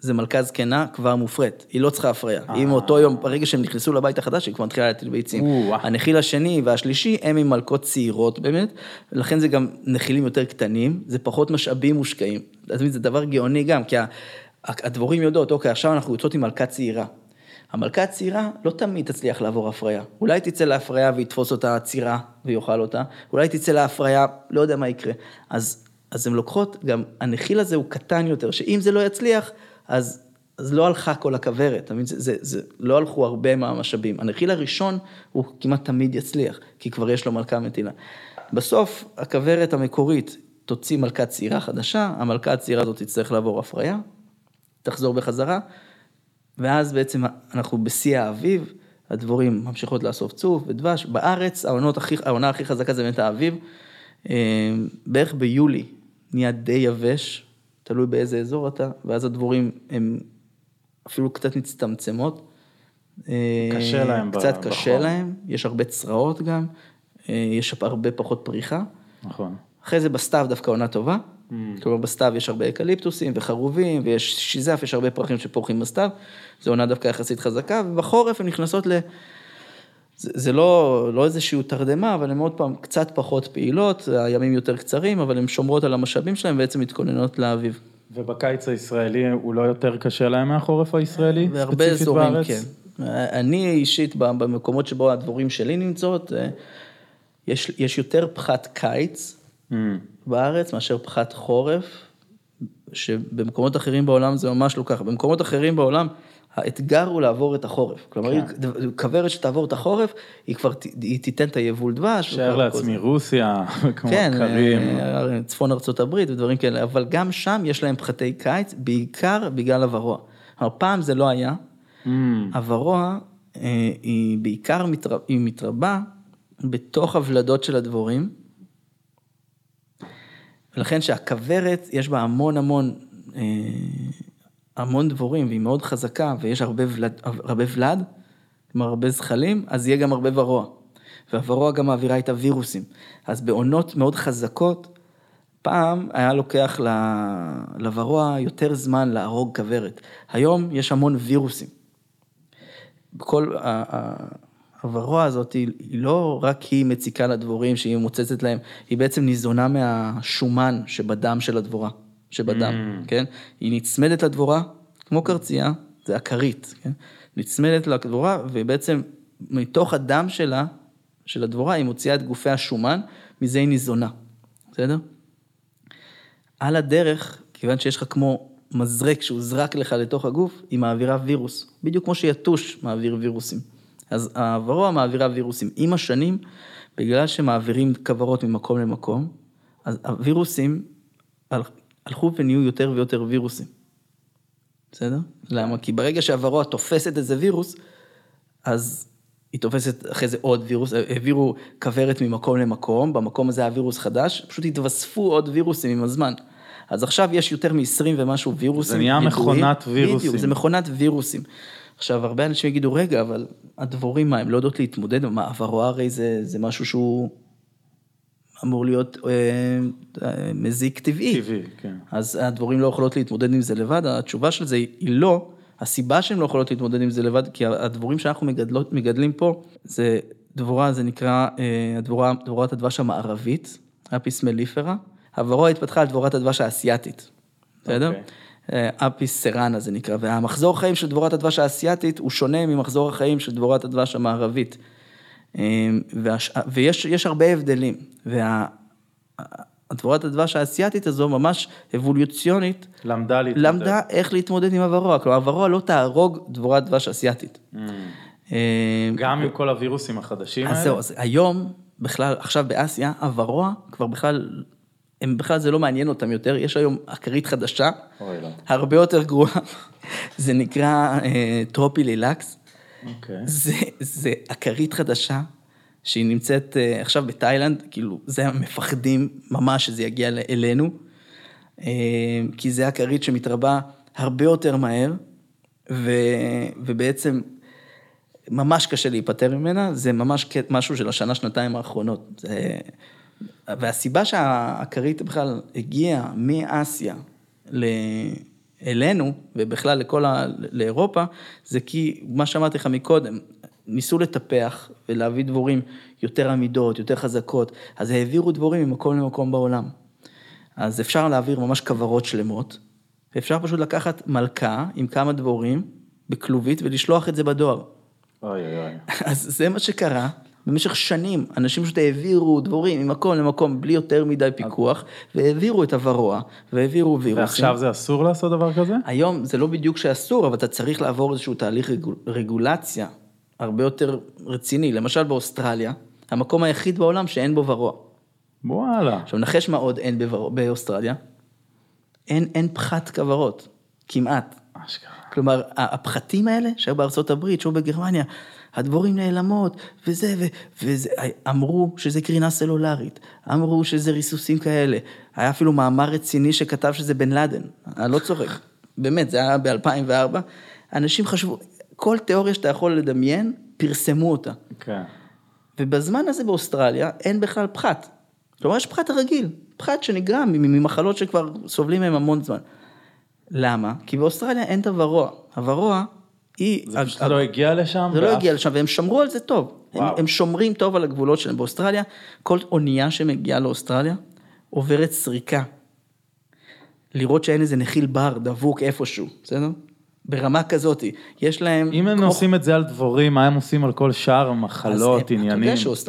זה מלכה זקנה כבר מופרית, היא לא צריכה הפריה. אם מאותו יום, ברגע שהם נכנסו לבית החדש, היא כבר מתחילה להטיל ביצים. הנחיל השני והשלישי הם עם מלכות צעירות באמת, לכן זה גם נחילים יותר קטנים, זה פחות משאבים מושקעים. זה דבר גאוני גם, כי הדבורים יודעות, אוקיי, עכשיו אנחנו יוצאות עם מלכה צעירה. המלכה הצעירה לא תמיד תצליח לעבור הפריה. אולי תצא להפריה ויתפוס אותה עצירה ויאכל אותה, אולי תצא להפריה, לא יודע מה יקרה. אז, אז הן לוקחות, גם הנחיל הזה הוא קטן יותר, שאם זה לא יצליח, אז, אז לא הלכה כל הכוורת, אתה מבין? זה, זה, זה, לא הלכו הרבה מהמשאבים. הנחיל הראשון הוא כמעט תמיד יצליח, כי כבר יש לו מלכה מטילה. בסוף, הכוורת המקורית תוציא מלכה צעירה חדשה, המלכה הצעירה הזאת תצטרך לעבור הפריה, תחזור בחזרה, ואז בעצם אנחנו בשיא האביב, הדבורים ממשיכות לאסוף צוף ודבש. בארץ הכי, העונה הכי חזקה זה באמת האביב. אה, בערך ביולי נהיה די יבש, תלוי באיזה אזור אתה, ואז הדבורים הם אפילו קצת מצטמצמות. אה, קשה להם קצת קשה בחום. להם, יש הרבה צרעות גם, אה, יש הרבה פחות פריחה. נכון. אחרי זה בסתיו דווקא עונה טובה. Mm. כלומר בסתיו יש הרבה אקליפטוסים וחרובים ויש שיזף, יש הרבה פרחים שפורחים בסתיו. זו עונה דווקא יחסית חזקה, ובחורף הן נכנסות ל... זה, זה לא, לא איזושהי תרדמה, אבל הן עוד פעם קצת פחות פעילות, הימים יותר קצרים, אבל הן שומרות על המשאבים שלהן ובעצם מתכוננות לאביב. ובקיץ הישראלי הוא לא יותר קשה להם מהחורף הישראלי? בהרבה ספציפית אזורים, בארץ? כן. אני אישית, במקומות שבו הדבורים שלי נמצאות, אה, יש, יש יותר פחת קיץ Mm. בארץ מאשר פחת חורף, שבמקומות אחרים בעולם זה ממש לא ככה. במקומות אחרים בעולם, האתגר הוא לעבור את החורף. כלומר, כן. כוורת שתעבור את החורף, היא כבר, היא תיתן את היבול דבש. שער וכל- לעצמי רוסיה, <laughs> כמו כן, קרים. אה, צפון ארצות הברית ודברים כאלה, אבל גם שם יש להם פחתי קיץ, בעיקר בגלל הוורוע. כלומר, פעם זה לא היה, Mm. הוורוע אה, היא בעיקר מתר... היא מתרבה בתוך הוולדות של הדבורים. ולכן שהכוורת יש בה המון המון, אה, המון דבורים והיא מאוד חזקה ויש הרבה ולד, הרבה ולד, כלומר הרבה זחלים, אז יהיה גם הרבה ורוע. והוורוע גם מעבירה איתה וירוסים. אז בעונות מאוד חזקות, פעם היה לוקח לוורוע יותר זמן להרוג כוורת. היום יש המון וירוסים. כל הוורוע הזאת היא לא רק היא מציקה לדבורים שהיא מוצצת להם, היא בעצם ניזונה מהשומן שבדם של הדבורה, שבדם, Mm. כן? היא נצמדת לדבורה, כמו קרצייה, זה הכרית, כן? נצמדת לדבורה ובעצם מתוך הדם שלה, של הדבורה, היא מוציאה את גופי השומן, מזה היא ניזונה, בסדר? על הדרך, כיוון שיש לך כמו מזרק שהוא זרק לך לתוך הגוף, היא מעבירה וירוס, בדיוק כמו שיתוש מעביר וירוסים. אז הוורוע מעבירה וירוסים. עם השנים, בגלל שמעבירים כוורות ממקום למקום, אז הווירוסים הלכו ונהיו יותר ויותר וירוסים. בסדר? למה? כי ברגע שהוורוע תופסת איזה וירוס, אז היא תופסת אחרי זה עוד וירוס, העבירו כוורת ממקום למקום, במקום הזה היה וירוס חדש, פשוט התווספו עוד וירוסים עם הזמן. אז עכשיו יש יותר מ-20 ומשהו וירוסים. זה נהיה. מכונת וירוסים. בדיוק, זה מכונת וירוסים. עכשיו, הרבה אנשים יגידו, רגע, אבל הדבורים, מה, הם לא יודעות להתמודד? מה, הוורוע הרי זה, זה משהו שהוא אמור להיות אה, אה, מזיק טבעי. טבעי, כן. אז הדבורים לא יכולות להתמודד עם זה לבד, התשובה של זה היא לא, הסיבה שהן לא יכולות להתמודד עם זה לבד, כי הדבורים שאנחנו מגדלות, מגדלים פה, זה דבורה, זה נקרא אה, הדבורה, דבורת הדבש המערבית, אפיס מליפרה. הוורוע התפתחה על דבורת הדבש האסייתית, בסדר? אוקיי. אה, אפיס סרנה זה נקרא, והמחזור חיים של דבורת הדבש האסייתית הוא שונה ממחזור החיים של דבורת הדבש המערבית. אה, והש... ויש יש הרבה הבדלים, והדבורת הדבש האסייתית הזו ממש אבולוציונית, למדה להתמודד. למדה איך להתמודד עם הוורוע, כלומר הוורוע לא תהרוג דבורת דבש אסייתית. Mm. אה, גם עם כל הווירוסים החדשים האלה? אז זהו, אז היום, בכלל, עכשיו באסיה, הוורוע כבר בכלל, הם בכלל זה לא מעניין אותם יותר, יש היום אכרית חדשה, אוי לא. הרבה יותר גרועה, <laughs> זה נקרא אה, טרופילילקס, אוקיי. זה, אכרית חדשה, שהיא נמצאת אה, עכשיו בתאילנד, כאילו, זה המפחדים ממש שזה יגיע אלינו, אה, כי זה אכרית שמתרבה הרבה יותר מהר, ו, ובעצם ממש קשה להיפטר ממנה, זה ממש משהו של השנה, שנתיים האחרונות. זה... והסיבה שהאכרית בכלל הגיעה מאסיה. אלינו, ובכלל לכל ה... לאירופה, זה כי, מה שאמרתי לך מקודם, ניסו לטפח ולהביא דבורים יותר עמידות, יותר חזקות, אז העבירו דבורים ממקום למקום בעולם. אז אפשר להעביר ממש כוורות שלמות, ואפשר פשוט לקחת מלכה עם כמה דבורים בכלובית ולשלוח את זה בדואר. אוי אוי אוי. אז זה מה שקרה במשך שנים, אנשים פשוט העבירו דבורים ממקום למקום בלי יותר מדי פיקוח, והעבירו את הוורוע, והעבירו וירוסים. ועכשיו זה אסור לעשות דבר כזה? היום זה לא בדיוק שאסור, אבל אתה צריך לעבור איזשהו תהליך רגול, רגולציה הרבה יותר רציני. למשל באוסטרליה, המקום היחיד בעולם שאין בו ורוע. וואלה. עכשיו נחש מה עוד אין בוור... באוסטרליה? אין, אין פחת כוורות, כמעט. אשכרה. כלומר, הפחתים האלה שהיו בארצות הברית, שהיו בגרמניה, הדבורים נעלמות, וזה, ו, וזה, אמרו שזה קרינה סלולרית, אמרו שזה ריסוסים כאלה. היה אפילו מאמר רציני שכתב שזה בן לאדן, אני לא צוחק. באמת, זה היה ב-2004. אנשים חשבו, כל תיאוריה שאתה יכול לדמיין, פרסמו אותה. כן. ובזמן הזה באוסטרליה אין בכלל פחת. כלומר, יש פחת הרגיל, פחת שנגרם ממחלות שכבר סובלים מהם המון זמן. למה? כי באוסטרליה אין את הוורוע. הוורוע היא... זה פשוט לא הגיע לשם? זה לא הגיע לשם, והם שמרו על זה טוב. הם. הם שומרים טוב על הגבולות שלהם. באוסטרליה, כל אונייה שמגיעה לאוסטרליה עוברת סריקה. לראות שאין איזה נחיל בר דבוק איפשהו, בסדר? ברמה כזאת. יש להם... אם הם כמו- עושים את זה על דבורים, מה הם עושים על כל שאר המחלות, עניינים? אתה יודע שאוסט-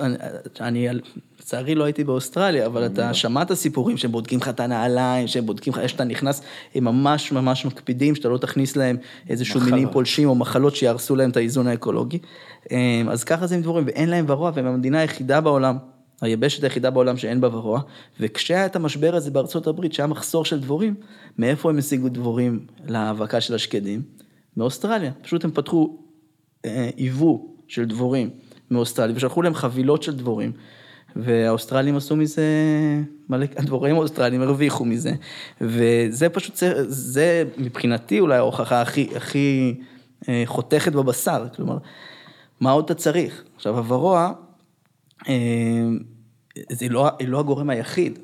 אני- אני, לצערי לא הייתי באוסטרליה, אבל אתה שמעת סיפורים שהם בודקים לך את הנעליים, שהם בודקים לך איך שאתה נכנס, הם ממש ממש מקפידים שאתה לא תכניס להם איזשהו. מינים פולשים או מחלות שיהרסו להם את האיזון האקולוגי. אמ, אז ככה זה עם דבורים, ואין להם ורוע, והם המדינה היחידה בעולם. היבשת היחידה בעולם שאין בה ורוע, וכשהיה את המשבר הזה בארצות הברית, שהיה מחסור של דבורים, מאיפה הם השיגו דבורים להאבקה של השקדים? מאוסטרליה. פשוט הם פתחו אה, יבוא של דבורים מאוסטרליה, ושלחו להם חבילות של דבורים, והאוסטרלים עשו מזה, מלא, הדבוראים האוסטרלים הרוויחו מזה, וזה פשוט, זה, מבחינתי אולי ההוכחה הכי, הכי אה, חותכת בבשר, כלומר, מה עוד אתה צריך? עכשיו, הוורוע, אה, זה לא, לא הגורם היחיד.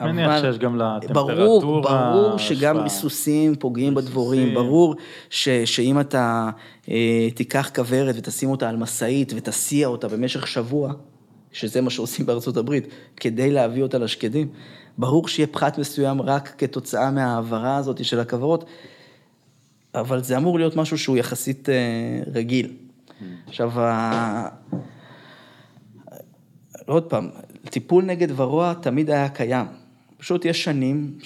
מניח שיש גם לטמפרטורה ברור, ברור שגם השפעה. ריסוסים פוגעים בדבורים. ברור ש, שאם אתה אה, תיקח כוורת ותשים אותה על משאית ותסיע אותה במשך שבוע, שזה מה שעושים בארצות הברית, כדי להביא אותה לשקדים, ברור שיהיה פחת מסוים רק כתוצאה מההעברה הזאת של הכוורות, אבל זה אמור להיות משהו שהוא יחסית אה, רגיל. עכשיו, עוד פעם, טיפול נגד ורוע תמיד היה קיים. פשוט יש שנים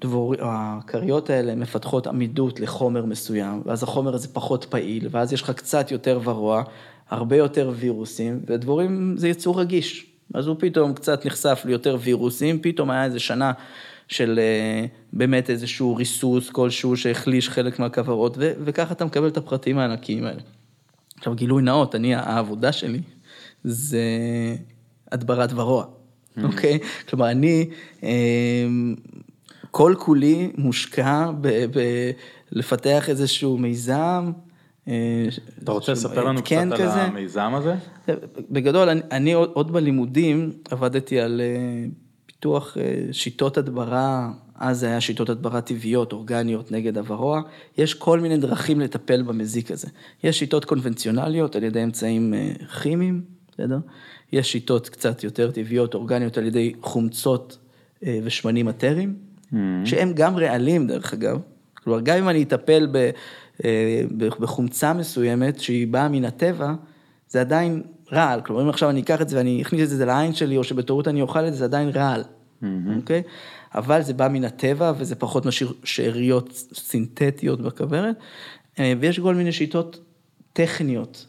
שהכריות האלה מפתחות עמידות לחומר מסוים, ואז החומר הזה פחות פעיל, ואז יש לך קצת יותר ורוע, הרבה יותר וירוסים, ודבורים זה יצור רגיש. אז הוא פתאום קצת נחשף ליותר וירוסים, פתאום היה איזה שנה של אה, באמת איזשהו ריסוס כלשהו שהחליש חלק מהכוורות, ו- וככה אתה מקבל את הפרטים הענקיים האלה. עכשיו, גילוי נאות, אני, העבודה שלי זה הדברת ורוע, אוקיי? כלומר, אני, אמ, כל כולי מושקע בלפתח איזשהו מיזם. אה, אתה רוצה לספר לנו קצת על כזה. המיזם הזה? בגדול, אני, אני עוד, עוד בלימודים עבדתי על אה, פיתוח אה, שיטות הדברה, אז זה היה שיטות הדברה טבעיות, אורגניות, נגד הוורוע. יש כל מיני דרכים לטפל במזיק הזה. יש שיטות קונבנציונליות על ידי אמצעים אה, כימיים, בסדר? יש שיטות קצת יותר טבעיות, אורגניות, על ידי חומצות אה, ושמנים מטריים, שהם גם רעלים, דרך אגב. כלומר, גם אם אני אטפל אה, ב- בחומצה מסוימת שהיא באה מן הטבע, זה עדיין רעל. כלומר, אם עכשיו אני אקח את זה ואני אכניס את זה לעין שלי, או שבטעות אני אוכל את זה, זה עדיין רעל, אוקיי? אבל זה בא מן הטבע, וזה פחות משאיר שאריות סינתטיות בכוורת, אה, ויש כל מיני שיטות טכניות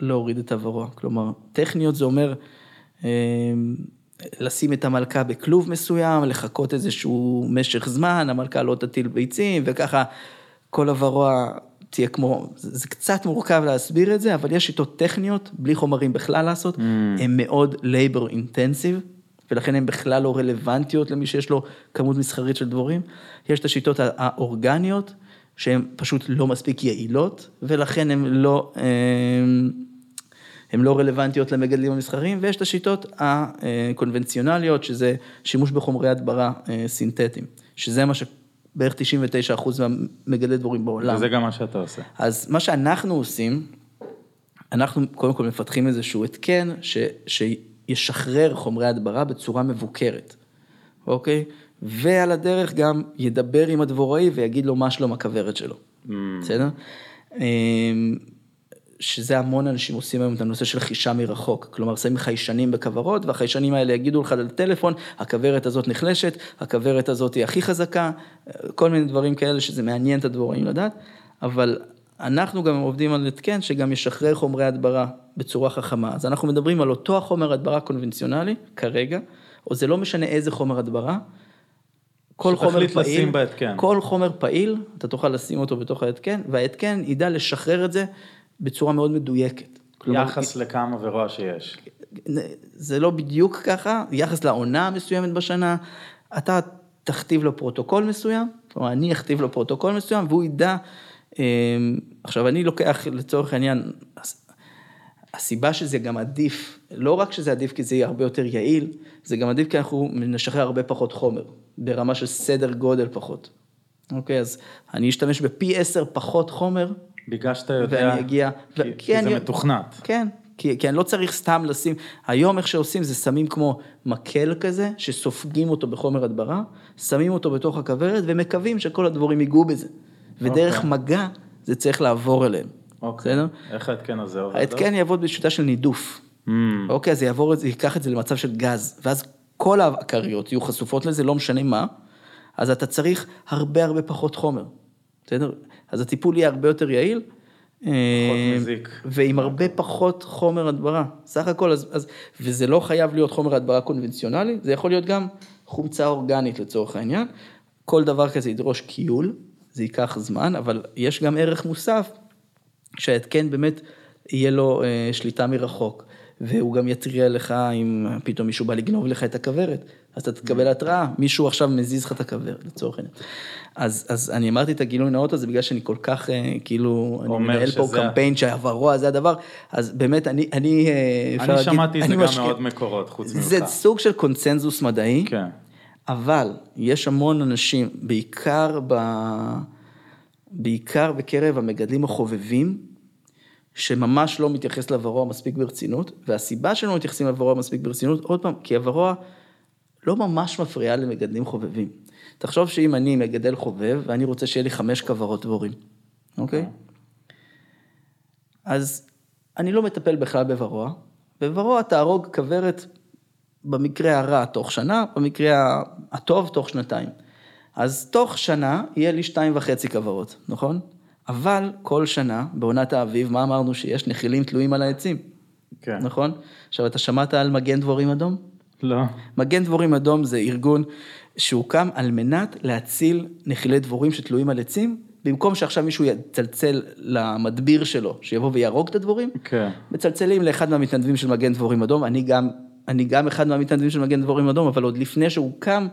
להוריד את הוורוע. כלומר, טכניות זה אומר אה, לשים את המלכה בכלוב מסוים, לחכות איזשהו משך זמן, המלכה לא תטיל ביצים, וככה כל הוורוע תהיה כמו, זה, קצת מורכב להסביר את זה, אבל יש שיטות טכניות, בלי חומרים בכלל לעשות, mm. הן מאוד labor intensive, ולכן הן בכלל לא רלוונטיות למי שיש לו כמות מסחרית של דבורים. יש את השיטות האורגניות, שהן פשוט לא מספיק יעילות, ולכן הן לא... אה, הן לא רלוונטיות למגדלים המסחריים, ויש את השיטות הקונבנציונליות, שזה שימוש בחומרי הדברה אה, סינתטיים, שזה מה שבערך 99% מהמגדלי דבורים בעולם. וזה גם מה שאתה עושה. אז מה שאנחנו עושים, אנחנו קודם כל מפתחים איזשהו התקן ש, שישחרר חומרי הדברה בצורה מבוקרת, אוקיי? ועל הדרך גם ידבר עם הדבוראי ויגיד לו מה שלום הכוורת שלו, בסדר? שזה המון אנשים עושים היום את הנושא של חישה מרחוק, כלומר שמים חיישנים בכוורות והחיישנים האלה יגידו לך לטלפון, הכוורת הזאת נחלשת, הכוורת הזאת היא הכי חזקה, כל מיני דברים כאלה שזה מעניין את הדבוראים לדעת, אבל אנחנו גם עובדים על התקן שגם ישחרר חומרי הדברה בצורה חכמה, אז אנחנו מדברים על אותו החומר הדברה קונבנציונלי כרגע, או זה לא משנה איזה חומר הדברה, כל חומר פעיל. כל חומר פעיל, אתה תוכל לשים אותו בתוך ההתקן, וההתקן ידע לשחרר את זה בצורה מאוד מדויקת. כלומר, יחס לכמה ורוע שיש. זה לא בדיוק ככה, יחס לעונה המסוימת בשנה, אתה תכתיב לו פרוטוקול מסוים, כלומר אני אכתיב לו פרוטוקול מסוים והוא ידע, אה, עכשיו אני לוקח לצורך העניין, הסיבה שזה גם עדיף, לא רק שזה עדיף כי זה יהיה הרבה יותר יעיל, זה גם עדיף כי אנחנו נשחרר הרבה פחות חומר, ברמה של סדר גודל פחות. אוקיי, אז אני אשתמש בפי עשר פחות חומר בגלל שאתה יודע, ואני אגיע... כי, ו- כי זה אני- מתוכנת. כן, כי, כי אני לא צריך סתם לשים, היום איך שעושים זה שמים כמו מקל כזה, שסופגים אותו בחומר הדברה, שמים אותו בתוך הכוורת ומקווים שכל הדבורים ייגעו בזה. ודרך אוקיי. מגע זה צריך לעבור אליהם. אוקיי. בסדר? איך ההתקן הזה עובד? ההתקן יעבוד בשיטה של נידוף. Mm, אוקיי, אז זה יעבור, את זה, ייקח את זה למצב של גז, ואז כל הכריות יהיו חשופות לזה, לא משנה מה, אז אתה צריך הרבה הרבה פחות חומר, בסדר? אז הטיפול יהיה הרבה יותר יעיל. פחות מזיק. ועם הרבה פחות חומר הדברה, סך הכל, אז, אז, וזה לא חייב להיות חומר הדברה קונבנציונלי, זה יכול להיות גם חומצה אורגנית לצורך העניין. כל דבר כזה ידרוש קיול, זה ייקח זמן, אבל יש גם ערך מוסף שההתקן באמת יהיה לו אה, שליטה מרחוק, והוא גם יתריע לך אם פתאום מישהו בא לגנוב לך את הכוורת, אז אתה תקבל התראה, מישהו עכשיו מזיז לך את הכוורת לצורך העניין. אז, אז אני אמרתי את הגילוי נאות הזה בגלל שאני כל כך, אה, כאילו, אני מנהל פה קמפיין שעברו, זה הדבר, אז באמת אני, אני, אה, אפשר אני שמעתי את זה גם משקיע- מעוד מקורות, חוץ ממך. זה סוג של קונצנזוס מדעי, כן. אבל יש המון אנשים, בעיקר, ב... בעיקר בקרב המגדלים החובבים, שממש לא מתייחס לוורוע מספיק ברצינות, והסיבה שלא מתייחסים לוורוע מספיק ברצינות, עוד פעם, כי הוורוע לא ממש מפריעה למגדלים חובבים. תחשוב שאם אני מגדל חובב, ואני רוצה שיהיה לי חמש כוורות דבורים, אוקיי? אז אני לא מטפל בכלל בוורוע, בוורוע תהרוג כוורת במקרה הרע תוך שנה, במקרה הטוב תוך שנתיים. אז תוך שנה יהיה לי שתיים וחצי כוורות, נכון? אבל כל שנה, בעונת האביב, מה אמרנו שיש? נחילים תלויים על העצים, כן. נכון? עכשיו, אתה שמעת על מגן דבורים אדום? לא. מגן דבורים אדום זה ארגון שהוקם על מנת להציל נחילי דבורים שתלויים על עצים, במקום שעכשיו מישהו יצלצל למדביר שלו, שיבוא ויהרוג את הדבורים, כן. מצלצלים לאחד מהמתנדבים של מגן דבורים אדום, אני גם, אני גם אחד מהמתנדבים של מגן דבורים אדום, אבל עוד לפני שהוקם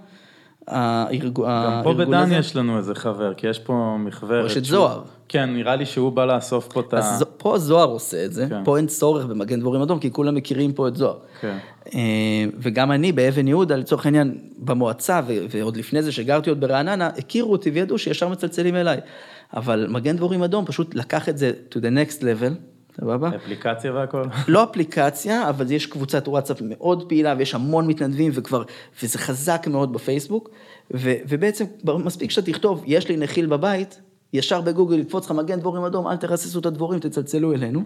הארג... גם פה בדן יש לנו איזה חבר, כי יש פה מחברת. יש את זוהר. כן, נראה לי שהוא בא לאסוף פה את ה... אז פה זוהר עושה את זה, כן. פה אין צורך במגן דבורים אדום, כי כולם מכירים פה את זוהר. כן. אה, וגם אני באבן יהודה, לצורך העניין, במועצה, ועוד לפני זה שגרתי עוד ברעננה, הכירו אותי וידעו שישר מצלצלים אליי. אבל מגן דבורים אדום פשוט לקח את זה to the next level, סבבה? אפליקציה והכל. <laughs> לא אפליקציה, אבל יש קבוצת וואטסאפ מאוד פעילה ויש המון מתנדבים וכבר, וזה חזק מאוד בפייסבוק, ו, ובעצם מספיק שאתה תכתוב, יש לי נחיל בבית, ישר בגוגל יקפוץ לך מגן דבורים אדום, אל תרססו את הדבורים, תצלצלו אלינו.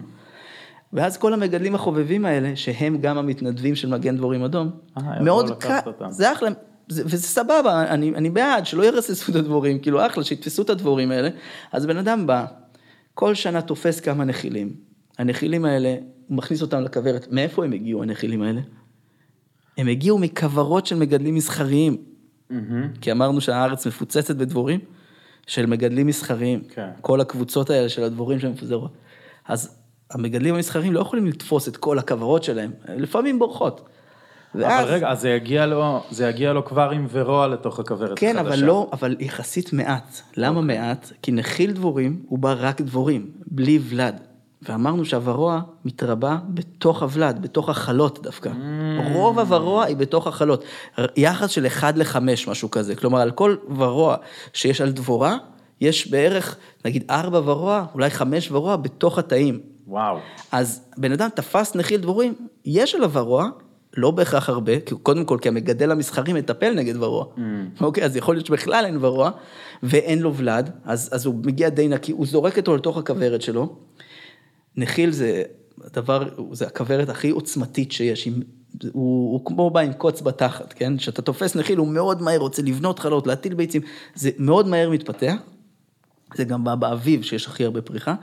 ואז כל המגדלים החובבים האלה, שהם גם המתנדבים של מגן דבורים אדום, אה, מאוד קל. זה אחלה, זה, וזה סבבה, אני, אני בעד, שלא ירססו את הדבורים, כאילו אחלה, שיתפסו את הדבורים האלה. אז בן אדם בא, כל שנה תופס כמה נחילים. הנחילים האלה, הוא מכניס אותם לכוורת. מאיפה הם הגיעו, הנחילים האלה? הם הגיעו מכוורות של מגדלים מסחריים. מהמם. כי אמרנו שהארץ מפוצצת בדבורים של מגדלים מסחריים. כן. כל הקבוצות האלה של הדבורים שמפוזרות. אז המגדלים המסחריים לא יכולים לתפוס את כל הכוורות שלהם, לפעמים בורחות. ואז, אבל רגע, אז זה יגיע לו, זה יגיע לו כבר עם ורוע לתוך הכוורת כן, החדשה. אבל לא, אבל יחסית מעט. למה אוקיי. מעט? כי נחיל דבורים הוא בא רק דבורים, בלי ולד. ואמרנו שהוורוע מתרבה בתוך הוולד, בתוך החלות דווקא. Mm. רוב הוורוע היא בתוך החלות. יחס של 1 ל-5, משהו כזה. כלומר, על כל ורוע שיש על דבורה, יש בערך, נגיד 4 ורוע, אולי 5 ורוע בתוך התאים. וואו. אז בן אדם תפס נחיל דבורים, יש עליו ורוע, לא בהכרח הרבה, כי קודם כל כי המגדל המסחרי מטפל נגד ורוע. אוקיי, אז יכול להיות שבכלל אין ורוע, ואין לו ולד, אז, אז הוא מגיע די נקי, הוא זורק אותו לתוך הכוורת שלו. נחיל זה הדבר, זה הכוורת הכי עוצמתית שיש, עם, הוא, הוא כמו בא עם קוץ בתחת, כן? כשאתה תופס נחיל הוא מאוד מהר רוצה לבנות חלות, להטיל ביצים, זה מאוד מהר מתפתח. זה גם בא באביב שיש הכי הרבה פריחה,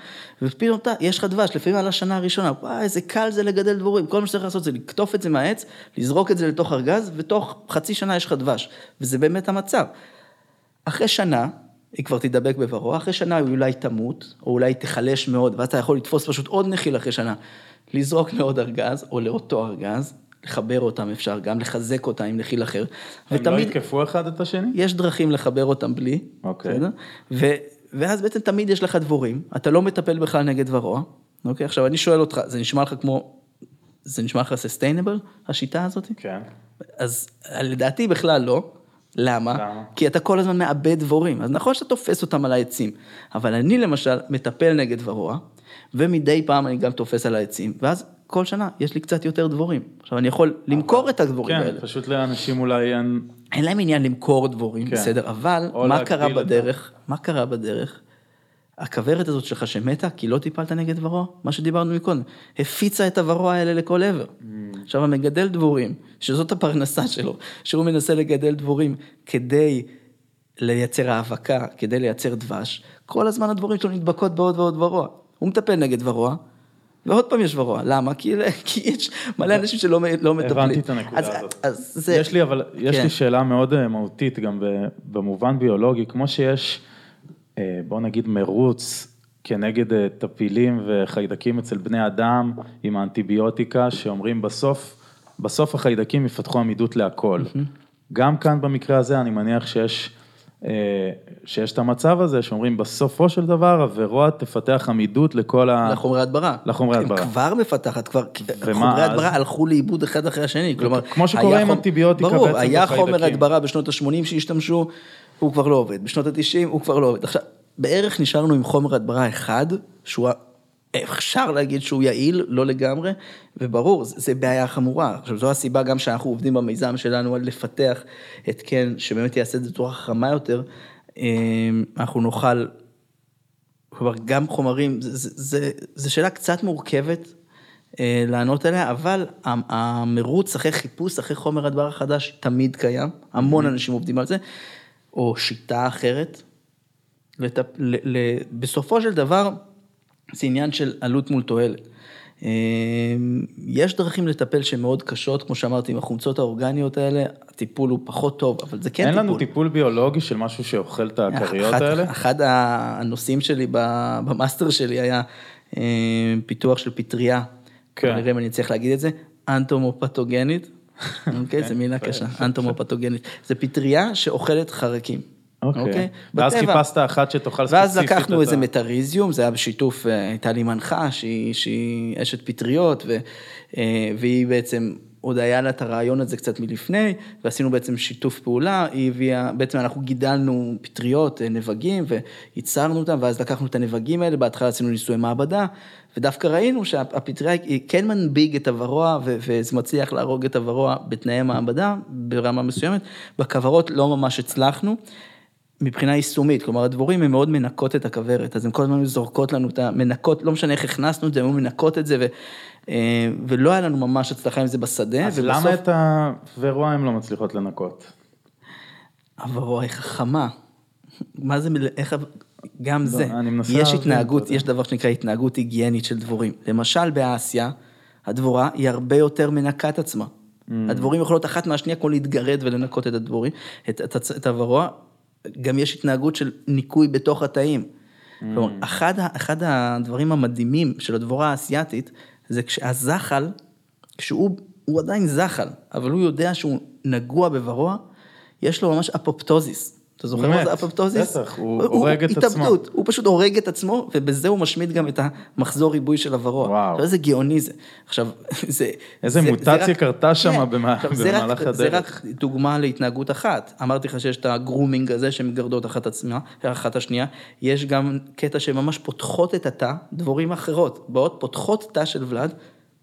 ופתאום אתה, יש לך דבש, לפעמים על השנה הראשונה, וואי, איזה קל זה לגדל דבורים, כל מה שצריך לעשות זה לקטוף את זה מהעץ, לזרוק את זה לתוך ארגז, ותוך חצי שנה יש לך דבש, וזה באמת המצב. אחרי שנה, היא כבר תדבק בוורוע, אחרי שנה היא אולי תמות, או אולי תיחלש מאוד, ואז אתה יכול לתפוס פשוט עוד נחיל אחרי שנה, לזרוק לעוד ארגז, או לאותו ארגז, לחבר אותם אפשר, גם לחזק אותם עם נחיל אחר. הם לא יתקפו אחד את השני? יש דרכים לחבר אותם בלי, אוקיי. בסדר? ו, ואז בעצם תמיד יש לך דבורים, אתה לא מטפל בכלל נגד ורוע, אוקיי? עכשיו אני שואל אותך, זה נשמע לך כמו, זה נשמע לך ססטיינבל, השיטה הזאת? כן. אז לדעתי בכלל לא. למה? למה? כי אתה כל הזמן מאבד דבורים. אז נכון שאתה תופס אותם על העצים, אבל אני למשל מטפל נגד ורוע, ומדי פעם אני גם תופס על העצים, ואז כל שנה יש לי קצת יותר דבורים. עכשיו אני יכול למכור את הדבורים כן, האלה. פשוט לאנשים אולי אין... אין להם עניין למכור דברים, כן. בסדר, אבל מה קרה בדרך? מה קרה בדרך? הכוורת הזאת שלך שמתה, כי לא טיפלת נגד ורוע, מה שדיברנו מקודם, הפיצה את הוורוע האלה לכל עבר. Mm. עכשיו המגדל דבורים, שזאת הפרנסה שלו, שהוא מנסה לגדל דבורים כדי לייצר האבקה, כדי לייצר דבש, כל הזמן הדבורים שלו נדבקות בעוד ועוד ורוע. הוא מטפל נגד ורוע, ועוד פעם יש ורוע, למה? כי, <laughs> כי יש מלא אנשים שלא לא מטפלים. הבנתי את הנקודה אז, הזאת. אז זה... יש לי אבל, יש כן. לי שאלה מאוד אה, מהותית גם במובן ביולוגי, כמו שיש, בוא נגיד מרוץ כנגד אה, טפילים וחיידקים אצל בני אדם עם האנטיביוטיקה, שאומרים בסוף, בסוף החיידקים יפתחו עמידות להכל. גם כאן במקרה הזה אני מניח שיש, אה, שיש את המצב הזה, שאומרים בסופו של דבר הוורוע תפתח עמידות לכל ה... לחומרי הדברה. לחומרי הדברה. כבר מפתחת, כבר, חומרי? הדברה הלכו לאיבוד אחד אחרי השני, כלומר, כמו שקורה היה עם אנטיביוטיקה ברור, בעצם היה בחיידקים. חומר הדברה בשנות ה-80 שהשתמשו, הוא כבר לא עובד, בשנות ה-90 הוא כבר לא עובד. עכשיו, בערך נשארנו עם חומר הדברה אחד, שהוא, אפשר להגיד שהוא יעיל, לא לגמרי, וברור, זה, בעיה חמורה. עכשיו, זו הסיבה גם שאנחנו עובדים במיזם שלנו על לפתח התקן שבאמת יעשה את זה בצורה חכמה יותר, אה, אנחנו נוכל כלומר, גם חומרים, זה, זה, זה, זה שאלה קצת מורכבת אה, לענות עליה, אבל המרוץ אחרי חיפוש, אחרי חומר הדבר החדש, תמיד קיים, המון אנשים עובדים על זה, או שיטה אחרת. לטפ... ל... ל... בסופו של דבר, זה עניין של עלות מול תועלת. אה, יש דרכים לטפל שהן מאוד קשות, כמו שאמרתי, עם החומצות האורגניות האלה, הטיפול הוא פחות טוב, אבל זה כן אין טיפול. לנו טיפול ביולוגי של משהו שאוכל את הכריות אחת- האלה? אחד הנושאים שלי במאסטר שלי היה אה, פיתוח של פטריה. כן. נראה אם אני אצליח להגיד את זה. אנטומופתוגנית. <laughs> אוקיי, זו מילה יפה, קשה, יפה, אנטומופתוגנית. זה פטריה שאוכלת חרקים. אוקיי. ואז בטבע. חיפשת אחת שתאכל ספציפית. ואז לקחנו איזה מטריזיום, זה היה בשיתוף, אה, הייתה לי מנחה שהיא, אשת פטריות, אה, והיא בעצם, עוד היה לה את הרעיון הזה קצת מלפני, ועשינו בעצם שיתוף פעולה, היא הביאה, בעצם אנחנו גידלנו פטריות, אה, נבגים, וייצרנו אותם, ואז לקחנו את הנבגים האלה, בהתחלה עשינו ניסויי מעבדה, ודווקא ראינו שהפטריה היא כן מנביג את הוורוע, וזה מצליח להרוג את הוורוע בתנאי מעבדה, ברמה מסוימת, בכוורות לא ממש הצלחנו. מבחינה יישומית, כלומר הדבורים הן מאוד מנקות את הכוורת, אז הן כל הזמן זורקות לנו את המנקות, לא משנה איך הכנסנו את זה, הן מנקות את זה, ו, אה, ולא היה לנו ממש הצלחה עם זה בשדה, אז ובסוף למה את הוורוע הן לא מצליחות לנקות? הוורוע היא חכמה. מה זה, איך, גם זה, לא, מנסה יש התנהגות. יש דבר שנקרא התנהגות היגיינית של דבורים. למשל באסיה, הדבורה היא הרבה יותר מנקה את עצמה. Mm. הדבורים יכולות אחת מהשנייה כמו להתגרד ולנקות את הדבורים, את, את, את הוורוע. גם יש התנהגות של ניקוי בתוך התאים. Mm. כלומר, אחד, אחד הדברים המדהימים של הדבורה האסייתית, זה כשהזחל, כשהוא הוא עדיין זחל, אבל הוא יודע שהוא נגוע בוורוע, יש לו ממש אפופטוזיס. אתה זוכר מה זה אפופטוזיס? בטח, הוא הורג את עצמו. התאבדות, הוא פשוט הורג את עצמו, ובזה הוא משמיד גם את המחזור ריבוי של הוורוע. וואו. איזה גאוני זה. עכשיו, <laughs> זה... איזה זה- מוטציה זה רק- קרתה שמה כן. במה- עכשיו, זה רק- במהלך זה הדרך. רק דוגמה להתנהגות אחת. אמרתי לך שיש את הגרומינג הזה שמגרדות אחת עצמה, אחת השנייה. יש גם קטע שממש פותחות את התא, דבורים אחרות. באות, פותחות תא של ולד,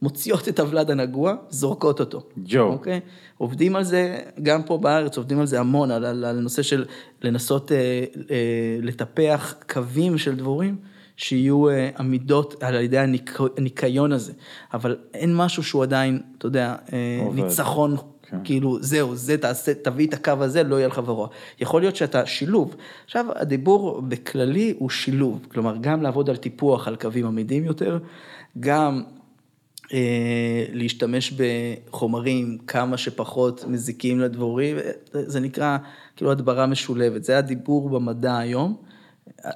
מוציאות את הוולד הנגוע, זורקות אותו. ג'ו. אוקיי? עובדים על זה, גם פה בארץ עובדים על זה המון, על, על, על נושא של לנסות אה, אה, לטפח קווים של דבורים. שיהיו אה, עמידות על ידי הניק, הניקיון הזה, אבל אין משהו שהוא עדיין, אתה יודע, אה. ניצחון כן. כאילו, זהו, זה תעשה, תביא את הקו הזה, לא יהיה לך ורוע. יכול להיות שאתה שילוב. עכשיו, הדיבור בכללי הוא שילוב, כלומר, גם לעבוד על טיפוח על קווים עמידים יותר, גם להשתמש בחומרים כמה שפחות מזיקים לדבורים, זה, זה נקרא כאילו הדברה משולבת, זה הדיבור במדע היום.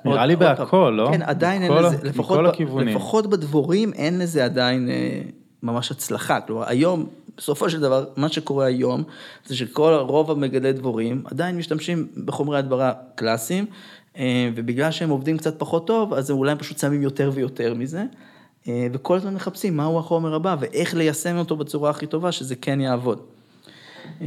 נראה לי בהכל, לא? כן, עדיין אין לזה, לפחות. לפחות בדבורים אין לזה עדיין אה, ממש הצלחה. כלומר, היום, בסופו של דבר, מה שקורה היום, זה שכל, רוב המגדלי דבורים עדיין משתמשים בחומרי הדברה קלאסיים, אה, ובגלל שהם עובדים קצת פחות טוב, אז אולי הם פשוט שמים יותר ויותר מזה, אה, וכל הזמן מחפשים מהו החומר הבא ואיך ליישם אותו בצורה הכי טובה, שזה כן יעבוד. אה,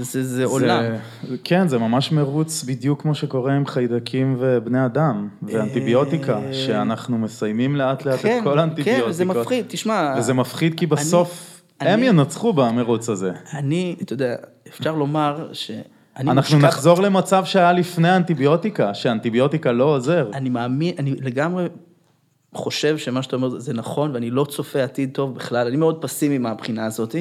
זה, זה עולם. זה, כן, זה ממש מרוץ בדיוק כמו שקורה עם חיידקים ובני אדם, ואנטיביוטיקה, אה, שאנחנו מסיימים לאט לאט כן, את כל האנטיביוטיקות. כן, זה מפחיד, תשמע. וזה מפחיד כי בסוף אני- הם אני- ינצחו במרוץ הזה. אני, אתה יודע, אפשר לומר שאני אנחנו מושקע- נחזור למצב שהיה לפני האנטיביוטיקה, שאנטיביוטיקה לא עוזר. אני מאמין, אני לגמרי חושב שמה שאתה אומר זה נכון, ואני לא צופה עתיד טוב בכלל, אני מאוד פסימי מהבחינה הזאת.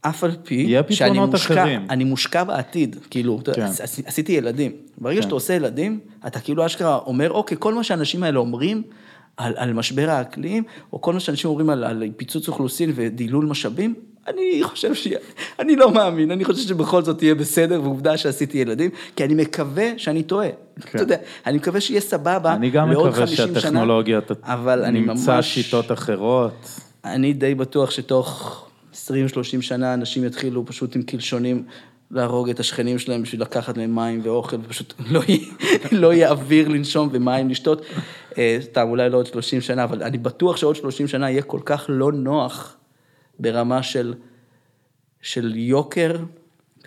אף על פי שאני מושקע, אחרים. אני מושקע בעתיד, כאילו, כן. עש- עשיתי ילדים. ברגע כן. שאתה עושה ילדים, אתה כאילו אשכרה אומר, אוקיי, כל מה שהאנשים האלה אומרים על, על משבר האקלים, או כל מה שאנשים אומרים על, על פיצוץ אוכלוסין ודילול משאבים, אני חושב ש... אני לא מאמין, אני חושב שבכל זאת יהיה בסדר, ועובדה שעשיתי ילדים, כי אני מקווה שאני טועה. כן. אתה יודע, אני מקווה שיהיה סבבה אני גם לעוד מקווה 50 שנה, שהטכנולוגיה ת- אבל אני נמצא ממש... שיטות אחרות. אני די בטוח שתוך 20-30 שנה אנשים יתחילו פשוט עם קלשונים להרוג את השכנים שלהם בשביל לקחת מהם מים ואוכל, ופשוט לא יהיה, <laughs> לא יהיה אוויר לנשום ומים לשתות. אה, סתם, אולי לא עוד 30 שנה, אבל אני בטוח שעוד 30 שנה יהיה כל כך לא נוח ברמה של, של יוקר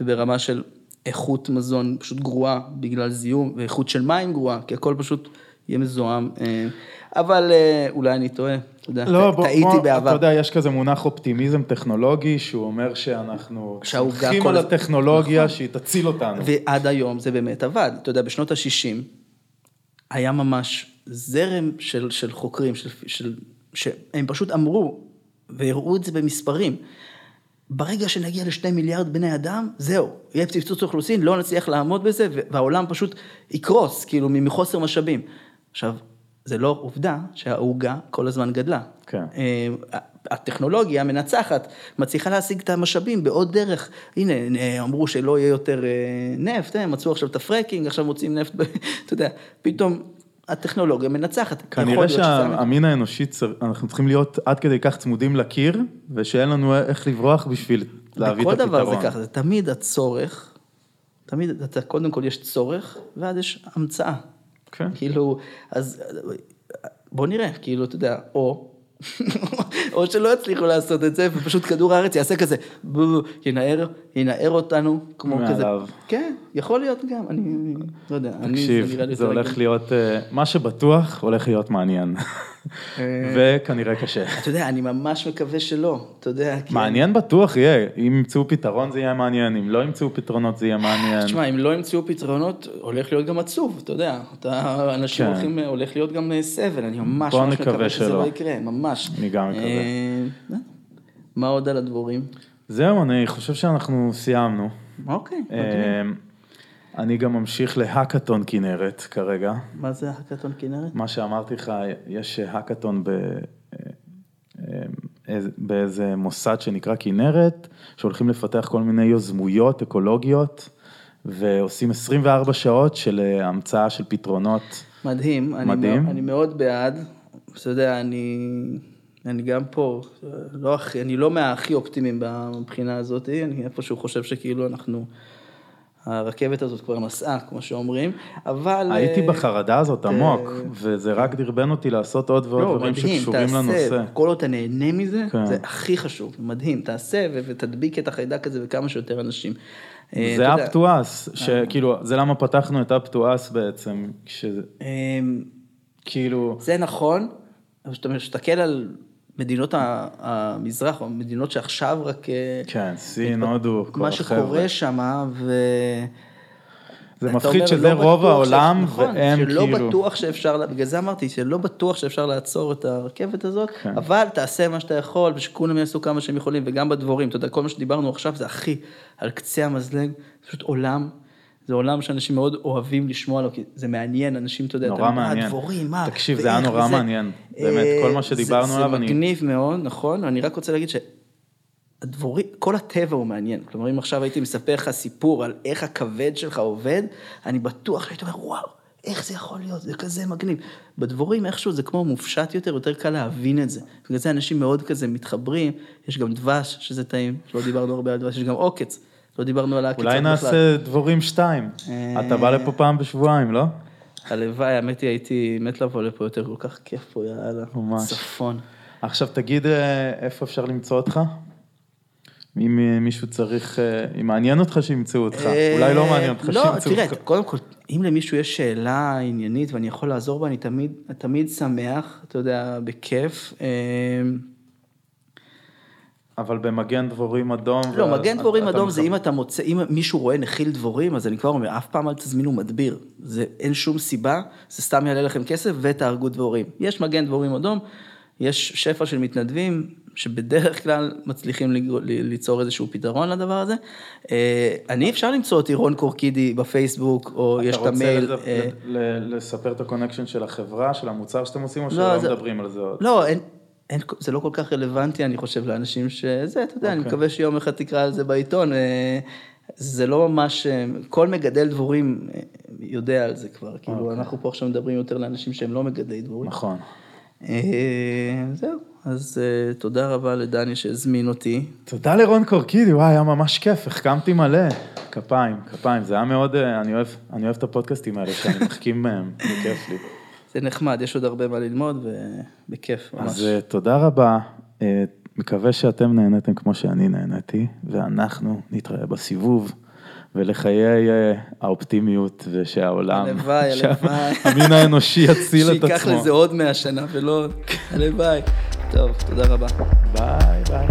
וברמה של איכות מזון פשוט גרועה בגלל זיהום, ואיכות של מים גרועה, כי הכל פשוט יהיה מזוהם. אה, אבל אה, אולי אני טועה, אתה יודע, לא, טעיתי בוא, אתה בעבר. יודע, יש כזה מונח אופטימיזם טכנולוגי, שהוא אומר שאנחנו סומכים כל על הטכנולוגיה שהיא תציל אותנו. ועד היום זה באמת עבד. אתה יודע, בשנות ה-60 היה ממש זרם של, של חוקרים, של, של, שהם פשוט אמרו, והראו את זה במספרים. ברגע שנגיע לשני מיליארד בני אדם, זהו, יהיה פצצות אוכלוסין, לא נצליח לעמוד בזה, והעולם פשוט יקרוס, כאילו, מחוסר משאבים. עכשיו, זה לא עובדה שהעוגה כל הזמן גדלה. כן. אה, הטכנולוגיה המנצחת מצליחה להשיג את המשאבים בעוד דרך. הנה, אה, אמרו שלא יהיה יותר אה, נפט, הם מצאו עכשיו את הפרקינג, עכשיו מוצאים נפט, <laughs> אתה יודע, פתאום הטכנולוגיה מנצחת. כנראה. שהמין האנושי, אנחנו צריכים להיות עד כדי כך צמודים לקיר, ושאין לנו איך לברוח בשביל להביא את בכל דבר הפתרון. זה ככה, זה תמיד הצורך, תמיד, אתה, קודם כל יש צורך, ואז יש המצאה. כן. כאילו, אז בוא נראה, כאילו, אתה יודע, או, או שלא יצליחו לעשות את זה, ופשוט כדור הארץ יעשה כזה, ינער, ינער אותנו, כמו כזה. מעליו. כן, יכול להיות גם, אני אני לא יודע, אני, תקשיב, לי זה יותר הולך. להיות, אה, מה שבטוח הולך להיות מעניין. אה. וכנראה קשה. אתה יודע, אני ממש מקווה שלא, אתה יודע, כי... מעניין בטוח יהיה, אם ימצאו פתרון זה יהיה מעניין, אם לא ימצאו פתרונות זה יהיה מעניין. תשמע, אם לא ימצאו פתרונות, הולך להיות גם עצוב, אתה יודע. אתה, אנשים כן. הולכים, הולך להיות גם אה, סבל, אני ממש ממש מקווה שזה. לא יקרה, ממש. אני גם מקווה. אה, מה עוד על הדבורים? זהו, אני חושב שאנחנו סיימנו. אוקיי. אה, אני גם ממשיך להאקתון כנרת כרגע. מה זה הקטון כנרת? מה שאמרתי לך, יש האקתון ב... אה, אה, איזה- באיזה מוסד שנקרא כנרת, שהולכים לפתח כל מיני יוזמויות אקולוגיות, ועושים 24 שעות של אה, המצאה של פתרונות. מדהים, אני, מדהים. מאוד, אני מאוד בעד. אתה יודע, אני, אני גם פה, לא, הכי- אני לא מהכי אופטימיים מבחינה הזאת, אני איפשהו חושב שכאילו אנחנו, הרכבת הזאת כבר נסעה, כמו שאומרים, אבל... הייתי אה, בחרדה הזאת עמוק, וזה רק דרבן אותי לעשות עוד ועוד לא, דברים מדהים, שקשורים תעשה, לנושא. כל עוד אתה נהנה מזה, כן. זה הכי חשוב, מדהים, תעשה ותדביק את החיידק הזה וכמה שיותר אנשים. אה, זה אתה יודע, אפטואס, שכאילו, זה למה פתחנו את אפטואס בעצם, שזה אמ, כאילו, זה נכון, אבל כשאתה מסתכל על מדינות המזרח, או מדינות שעכשיו רק... אה, כן, סין, הודו, כל מה החבר'ה. שקורה שם, ו... זה מפחיד שזה לא רוב העולם, ש... נכון, והם שלא כאילו... בטוח שאפשר, בגלל זה אמרתי, שלא בטוח שאפשר לעצור את הרכבת הזאת, כן. אבל תעשה מה שאתה יכול, ושכולם יעשו כמה שהם יכולים, וגם בדבורים, אתה יודע, כל מה שדיברנו עכשיו זה הכי על קצה המזלג, זה פשוט עולם. זה עולם שאנשים מאוד אוהבים לשמוע עליו, כי זה מעניין, אנשים, אתה יודע, נורא אתה מעניין. מה הדבורים, מה, תקשיב, זה היה נורא וזה." מעניין. באמת, כל מה אה, שדיברנו זה- עליו, זה אני- מגניב מאוד, נכון, אני רק רוצה להגיד ש... הדבורים, כל הטבע הוא מעניין. כלומר, אם עכשיו הייתי מספר לך סיפור על איך הכבד שלך עובד, אני בטוח שהייתי אומר, וואו, איך זה יכול להיות, זה כזה מגניב. בדבורים איכשהו זה כמו מופשט יותר, יותר קל להבין את זה. בגלל זה אנשים מאוד כזה מתחברים, יש גם דבש, שזה טעים, לא דיברנו הרבה על דבש, יש גם עוקץ, לא דיברנו על העקיצות אולי בכלל. נעשה דבורים שתיים. אתה בא לפה פעם בשבועיים, לא? הלוואי, האמת היא, הייתי מת לבוא לפה יותר, כל כך כיף פה, יאללה. ממש. צפון. עכשיו תגיד אה, איפה אפשר למצוא אותך? אם אה, מישהו צריך, אה, אם מעניין אותך שימצאו אותך, אולי לא מעניין אותך לא, שימצאו תראה, אותך. קודם כל, אם למישהו יש שאלה עניינית ואני יכול לעזור בה, אני תמיד, תמיד שמח, אתה יודע, בכיף. אבל במגן דבורים אדום. לא, ואז מגן דבורים אדום זה אם אתה מוצא, אם מישהו רואה נחיל דבורים, אז אני כבר אומר, אף פעם אל תזמינו מדביר. זה, אין שום סיבה, זה סתם יעלה לכם כסף ותהרגו דבורים. יש מגן דבורים אדום, יש שפע של מתנדבים, שבדרך כלל מצליחים ליצור איזשהו פתרון לדבר הזה. אה, אני, אפשר למצוא אותי רון קורקידי בפייסבוק, או יש את המייל. אתה רוצה לספר את ה connection של החברה, של המוצר שאתם עושים, או לא, שלא מדברים על זה עוד? לא, אין, זה לא כל כך רלוונטי, אני חושב, לאנשים שזה, אתה יודע, אני אוקיי. מקווה שיום אחד תקרא על זה בעיתון. אה, זה לא ממש, אה, כל מגדל דבורים אה, יודע על זה כבר, כאילו, אנחנו פה עכשיו מדברים יותר לאנשים שהם לא מגדלי דבורים. נכון. זהו, אז תודה רבה לדני שהזמין אותי. תודה לרון קורקידי, וואי, היה ממש כיף, החכמתי מלא. כפיים, כפיים, זה היה מאוד, אני אוהב, אני אוהב את הפודקאסטים האלה שאני מחכים מהם, זה כיף לי. זה נחמד, יש עוד הרבה מה ללמוד, ובכיף, ממש. אז אה, תודה רבה, אה, מקווה שאתם נהניתם כמו שאני נהניתי, ואנחנו נתראה בסיבוב, ולחיי אה, האופטימיות ושהעולם, הלוואי, <laughs> הלוואי. שהמין האנושי יציל את שייקח עצמו. לזה עוד מאה שנה ולא, הלוואי. טוב, תודה רבה. ביי ביי.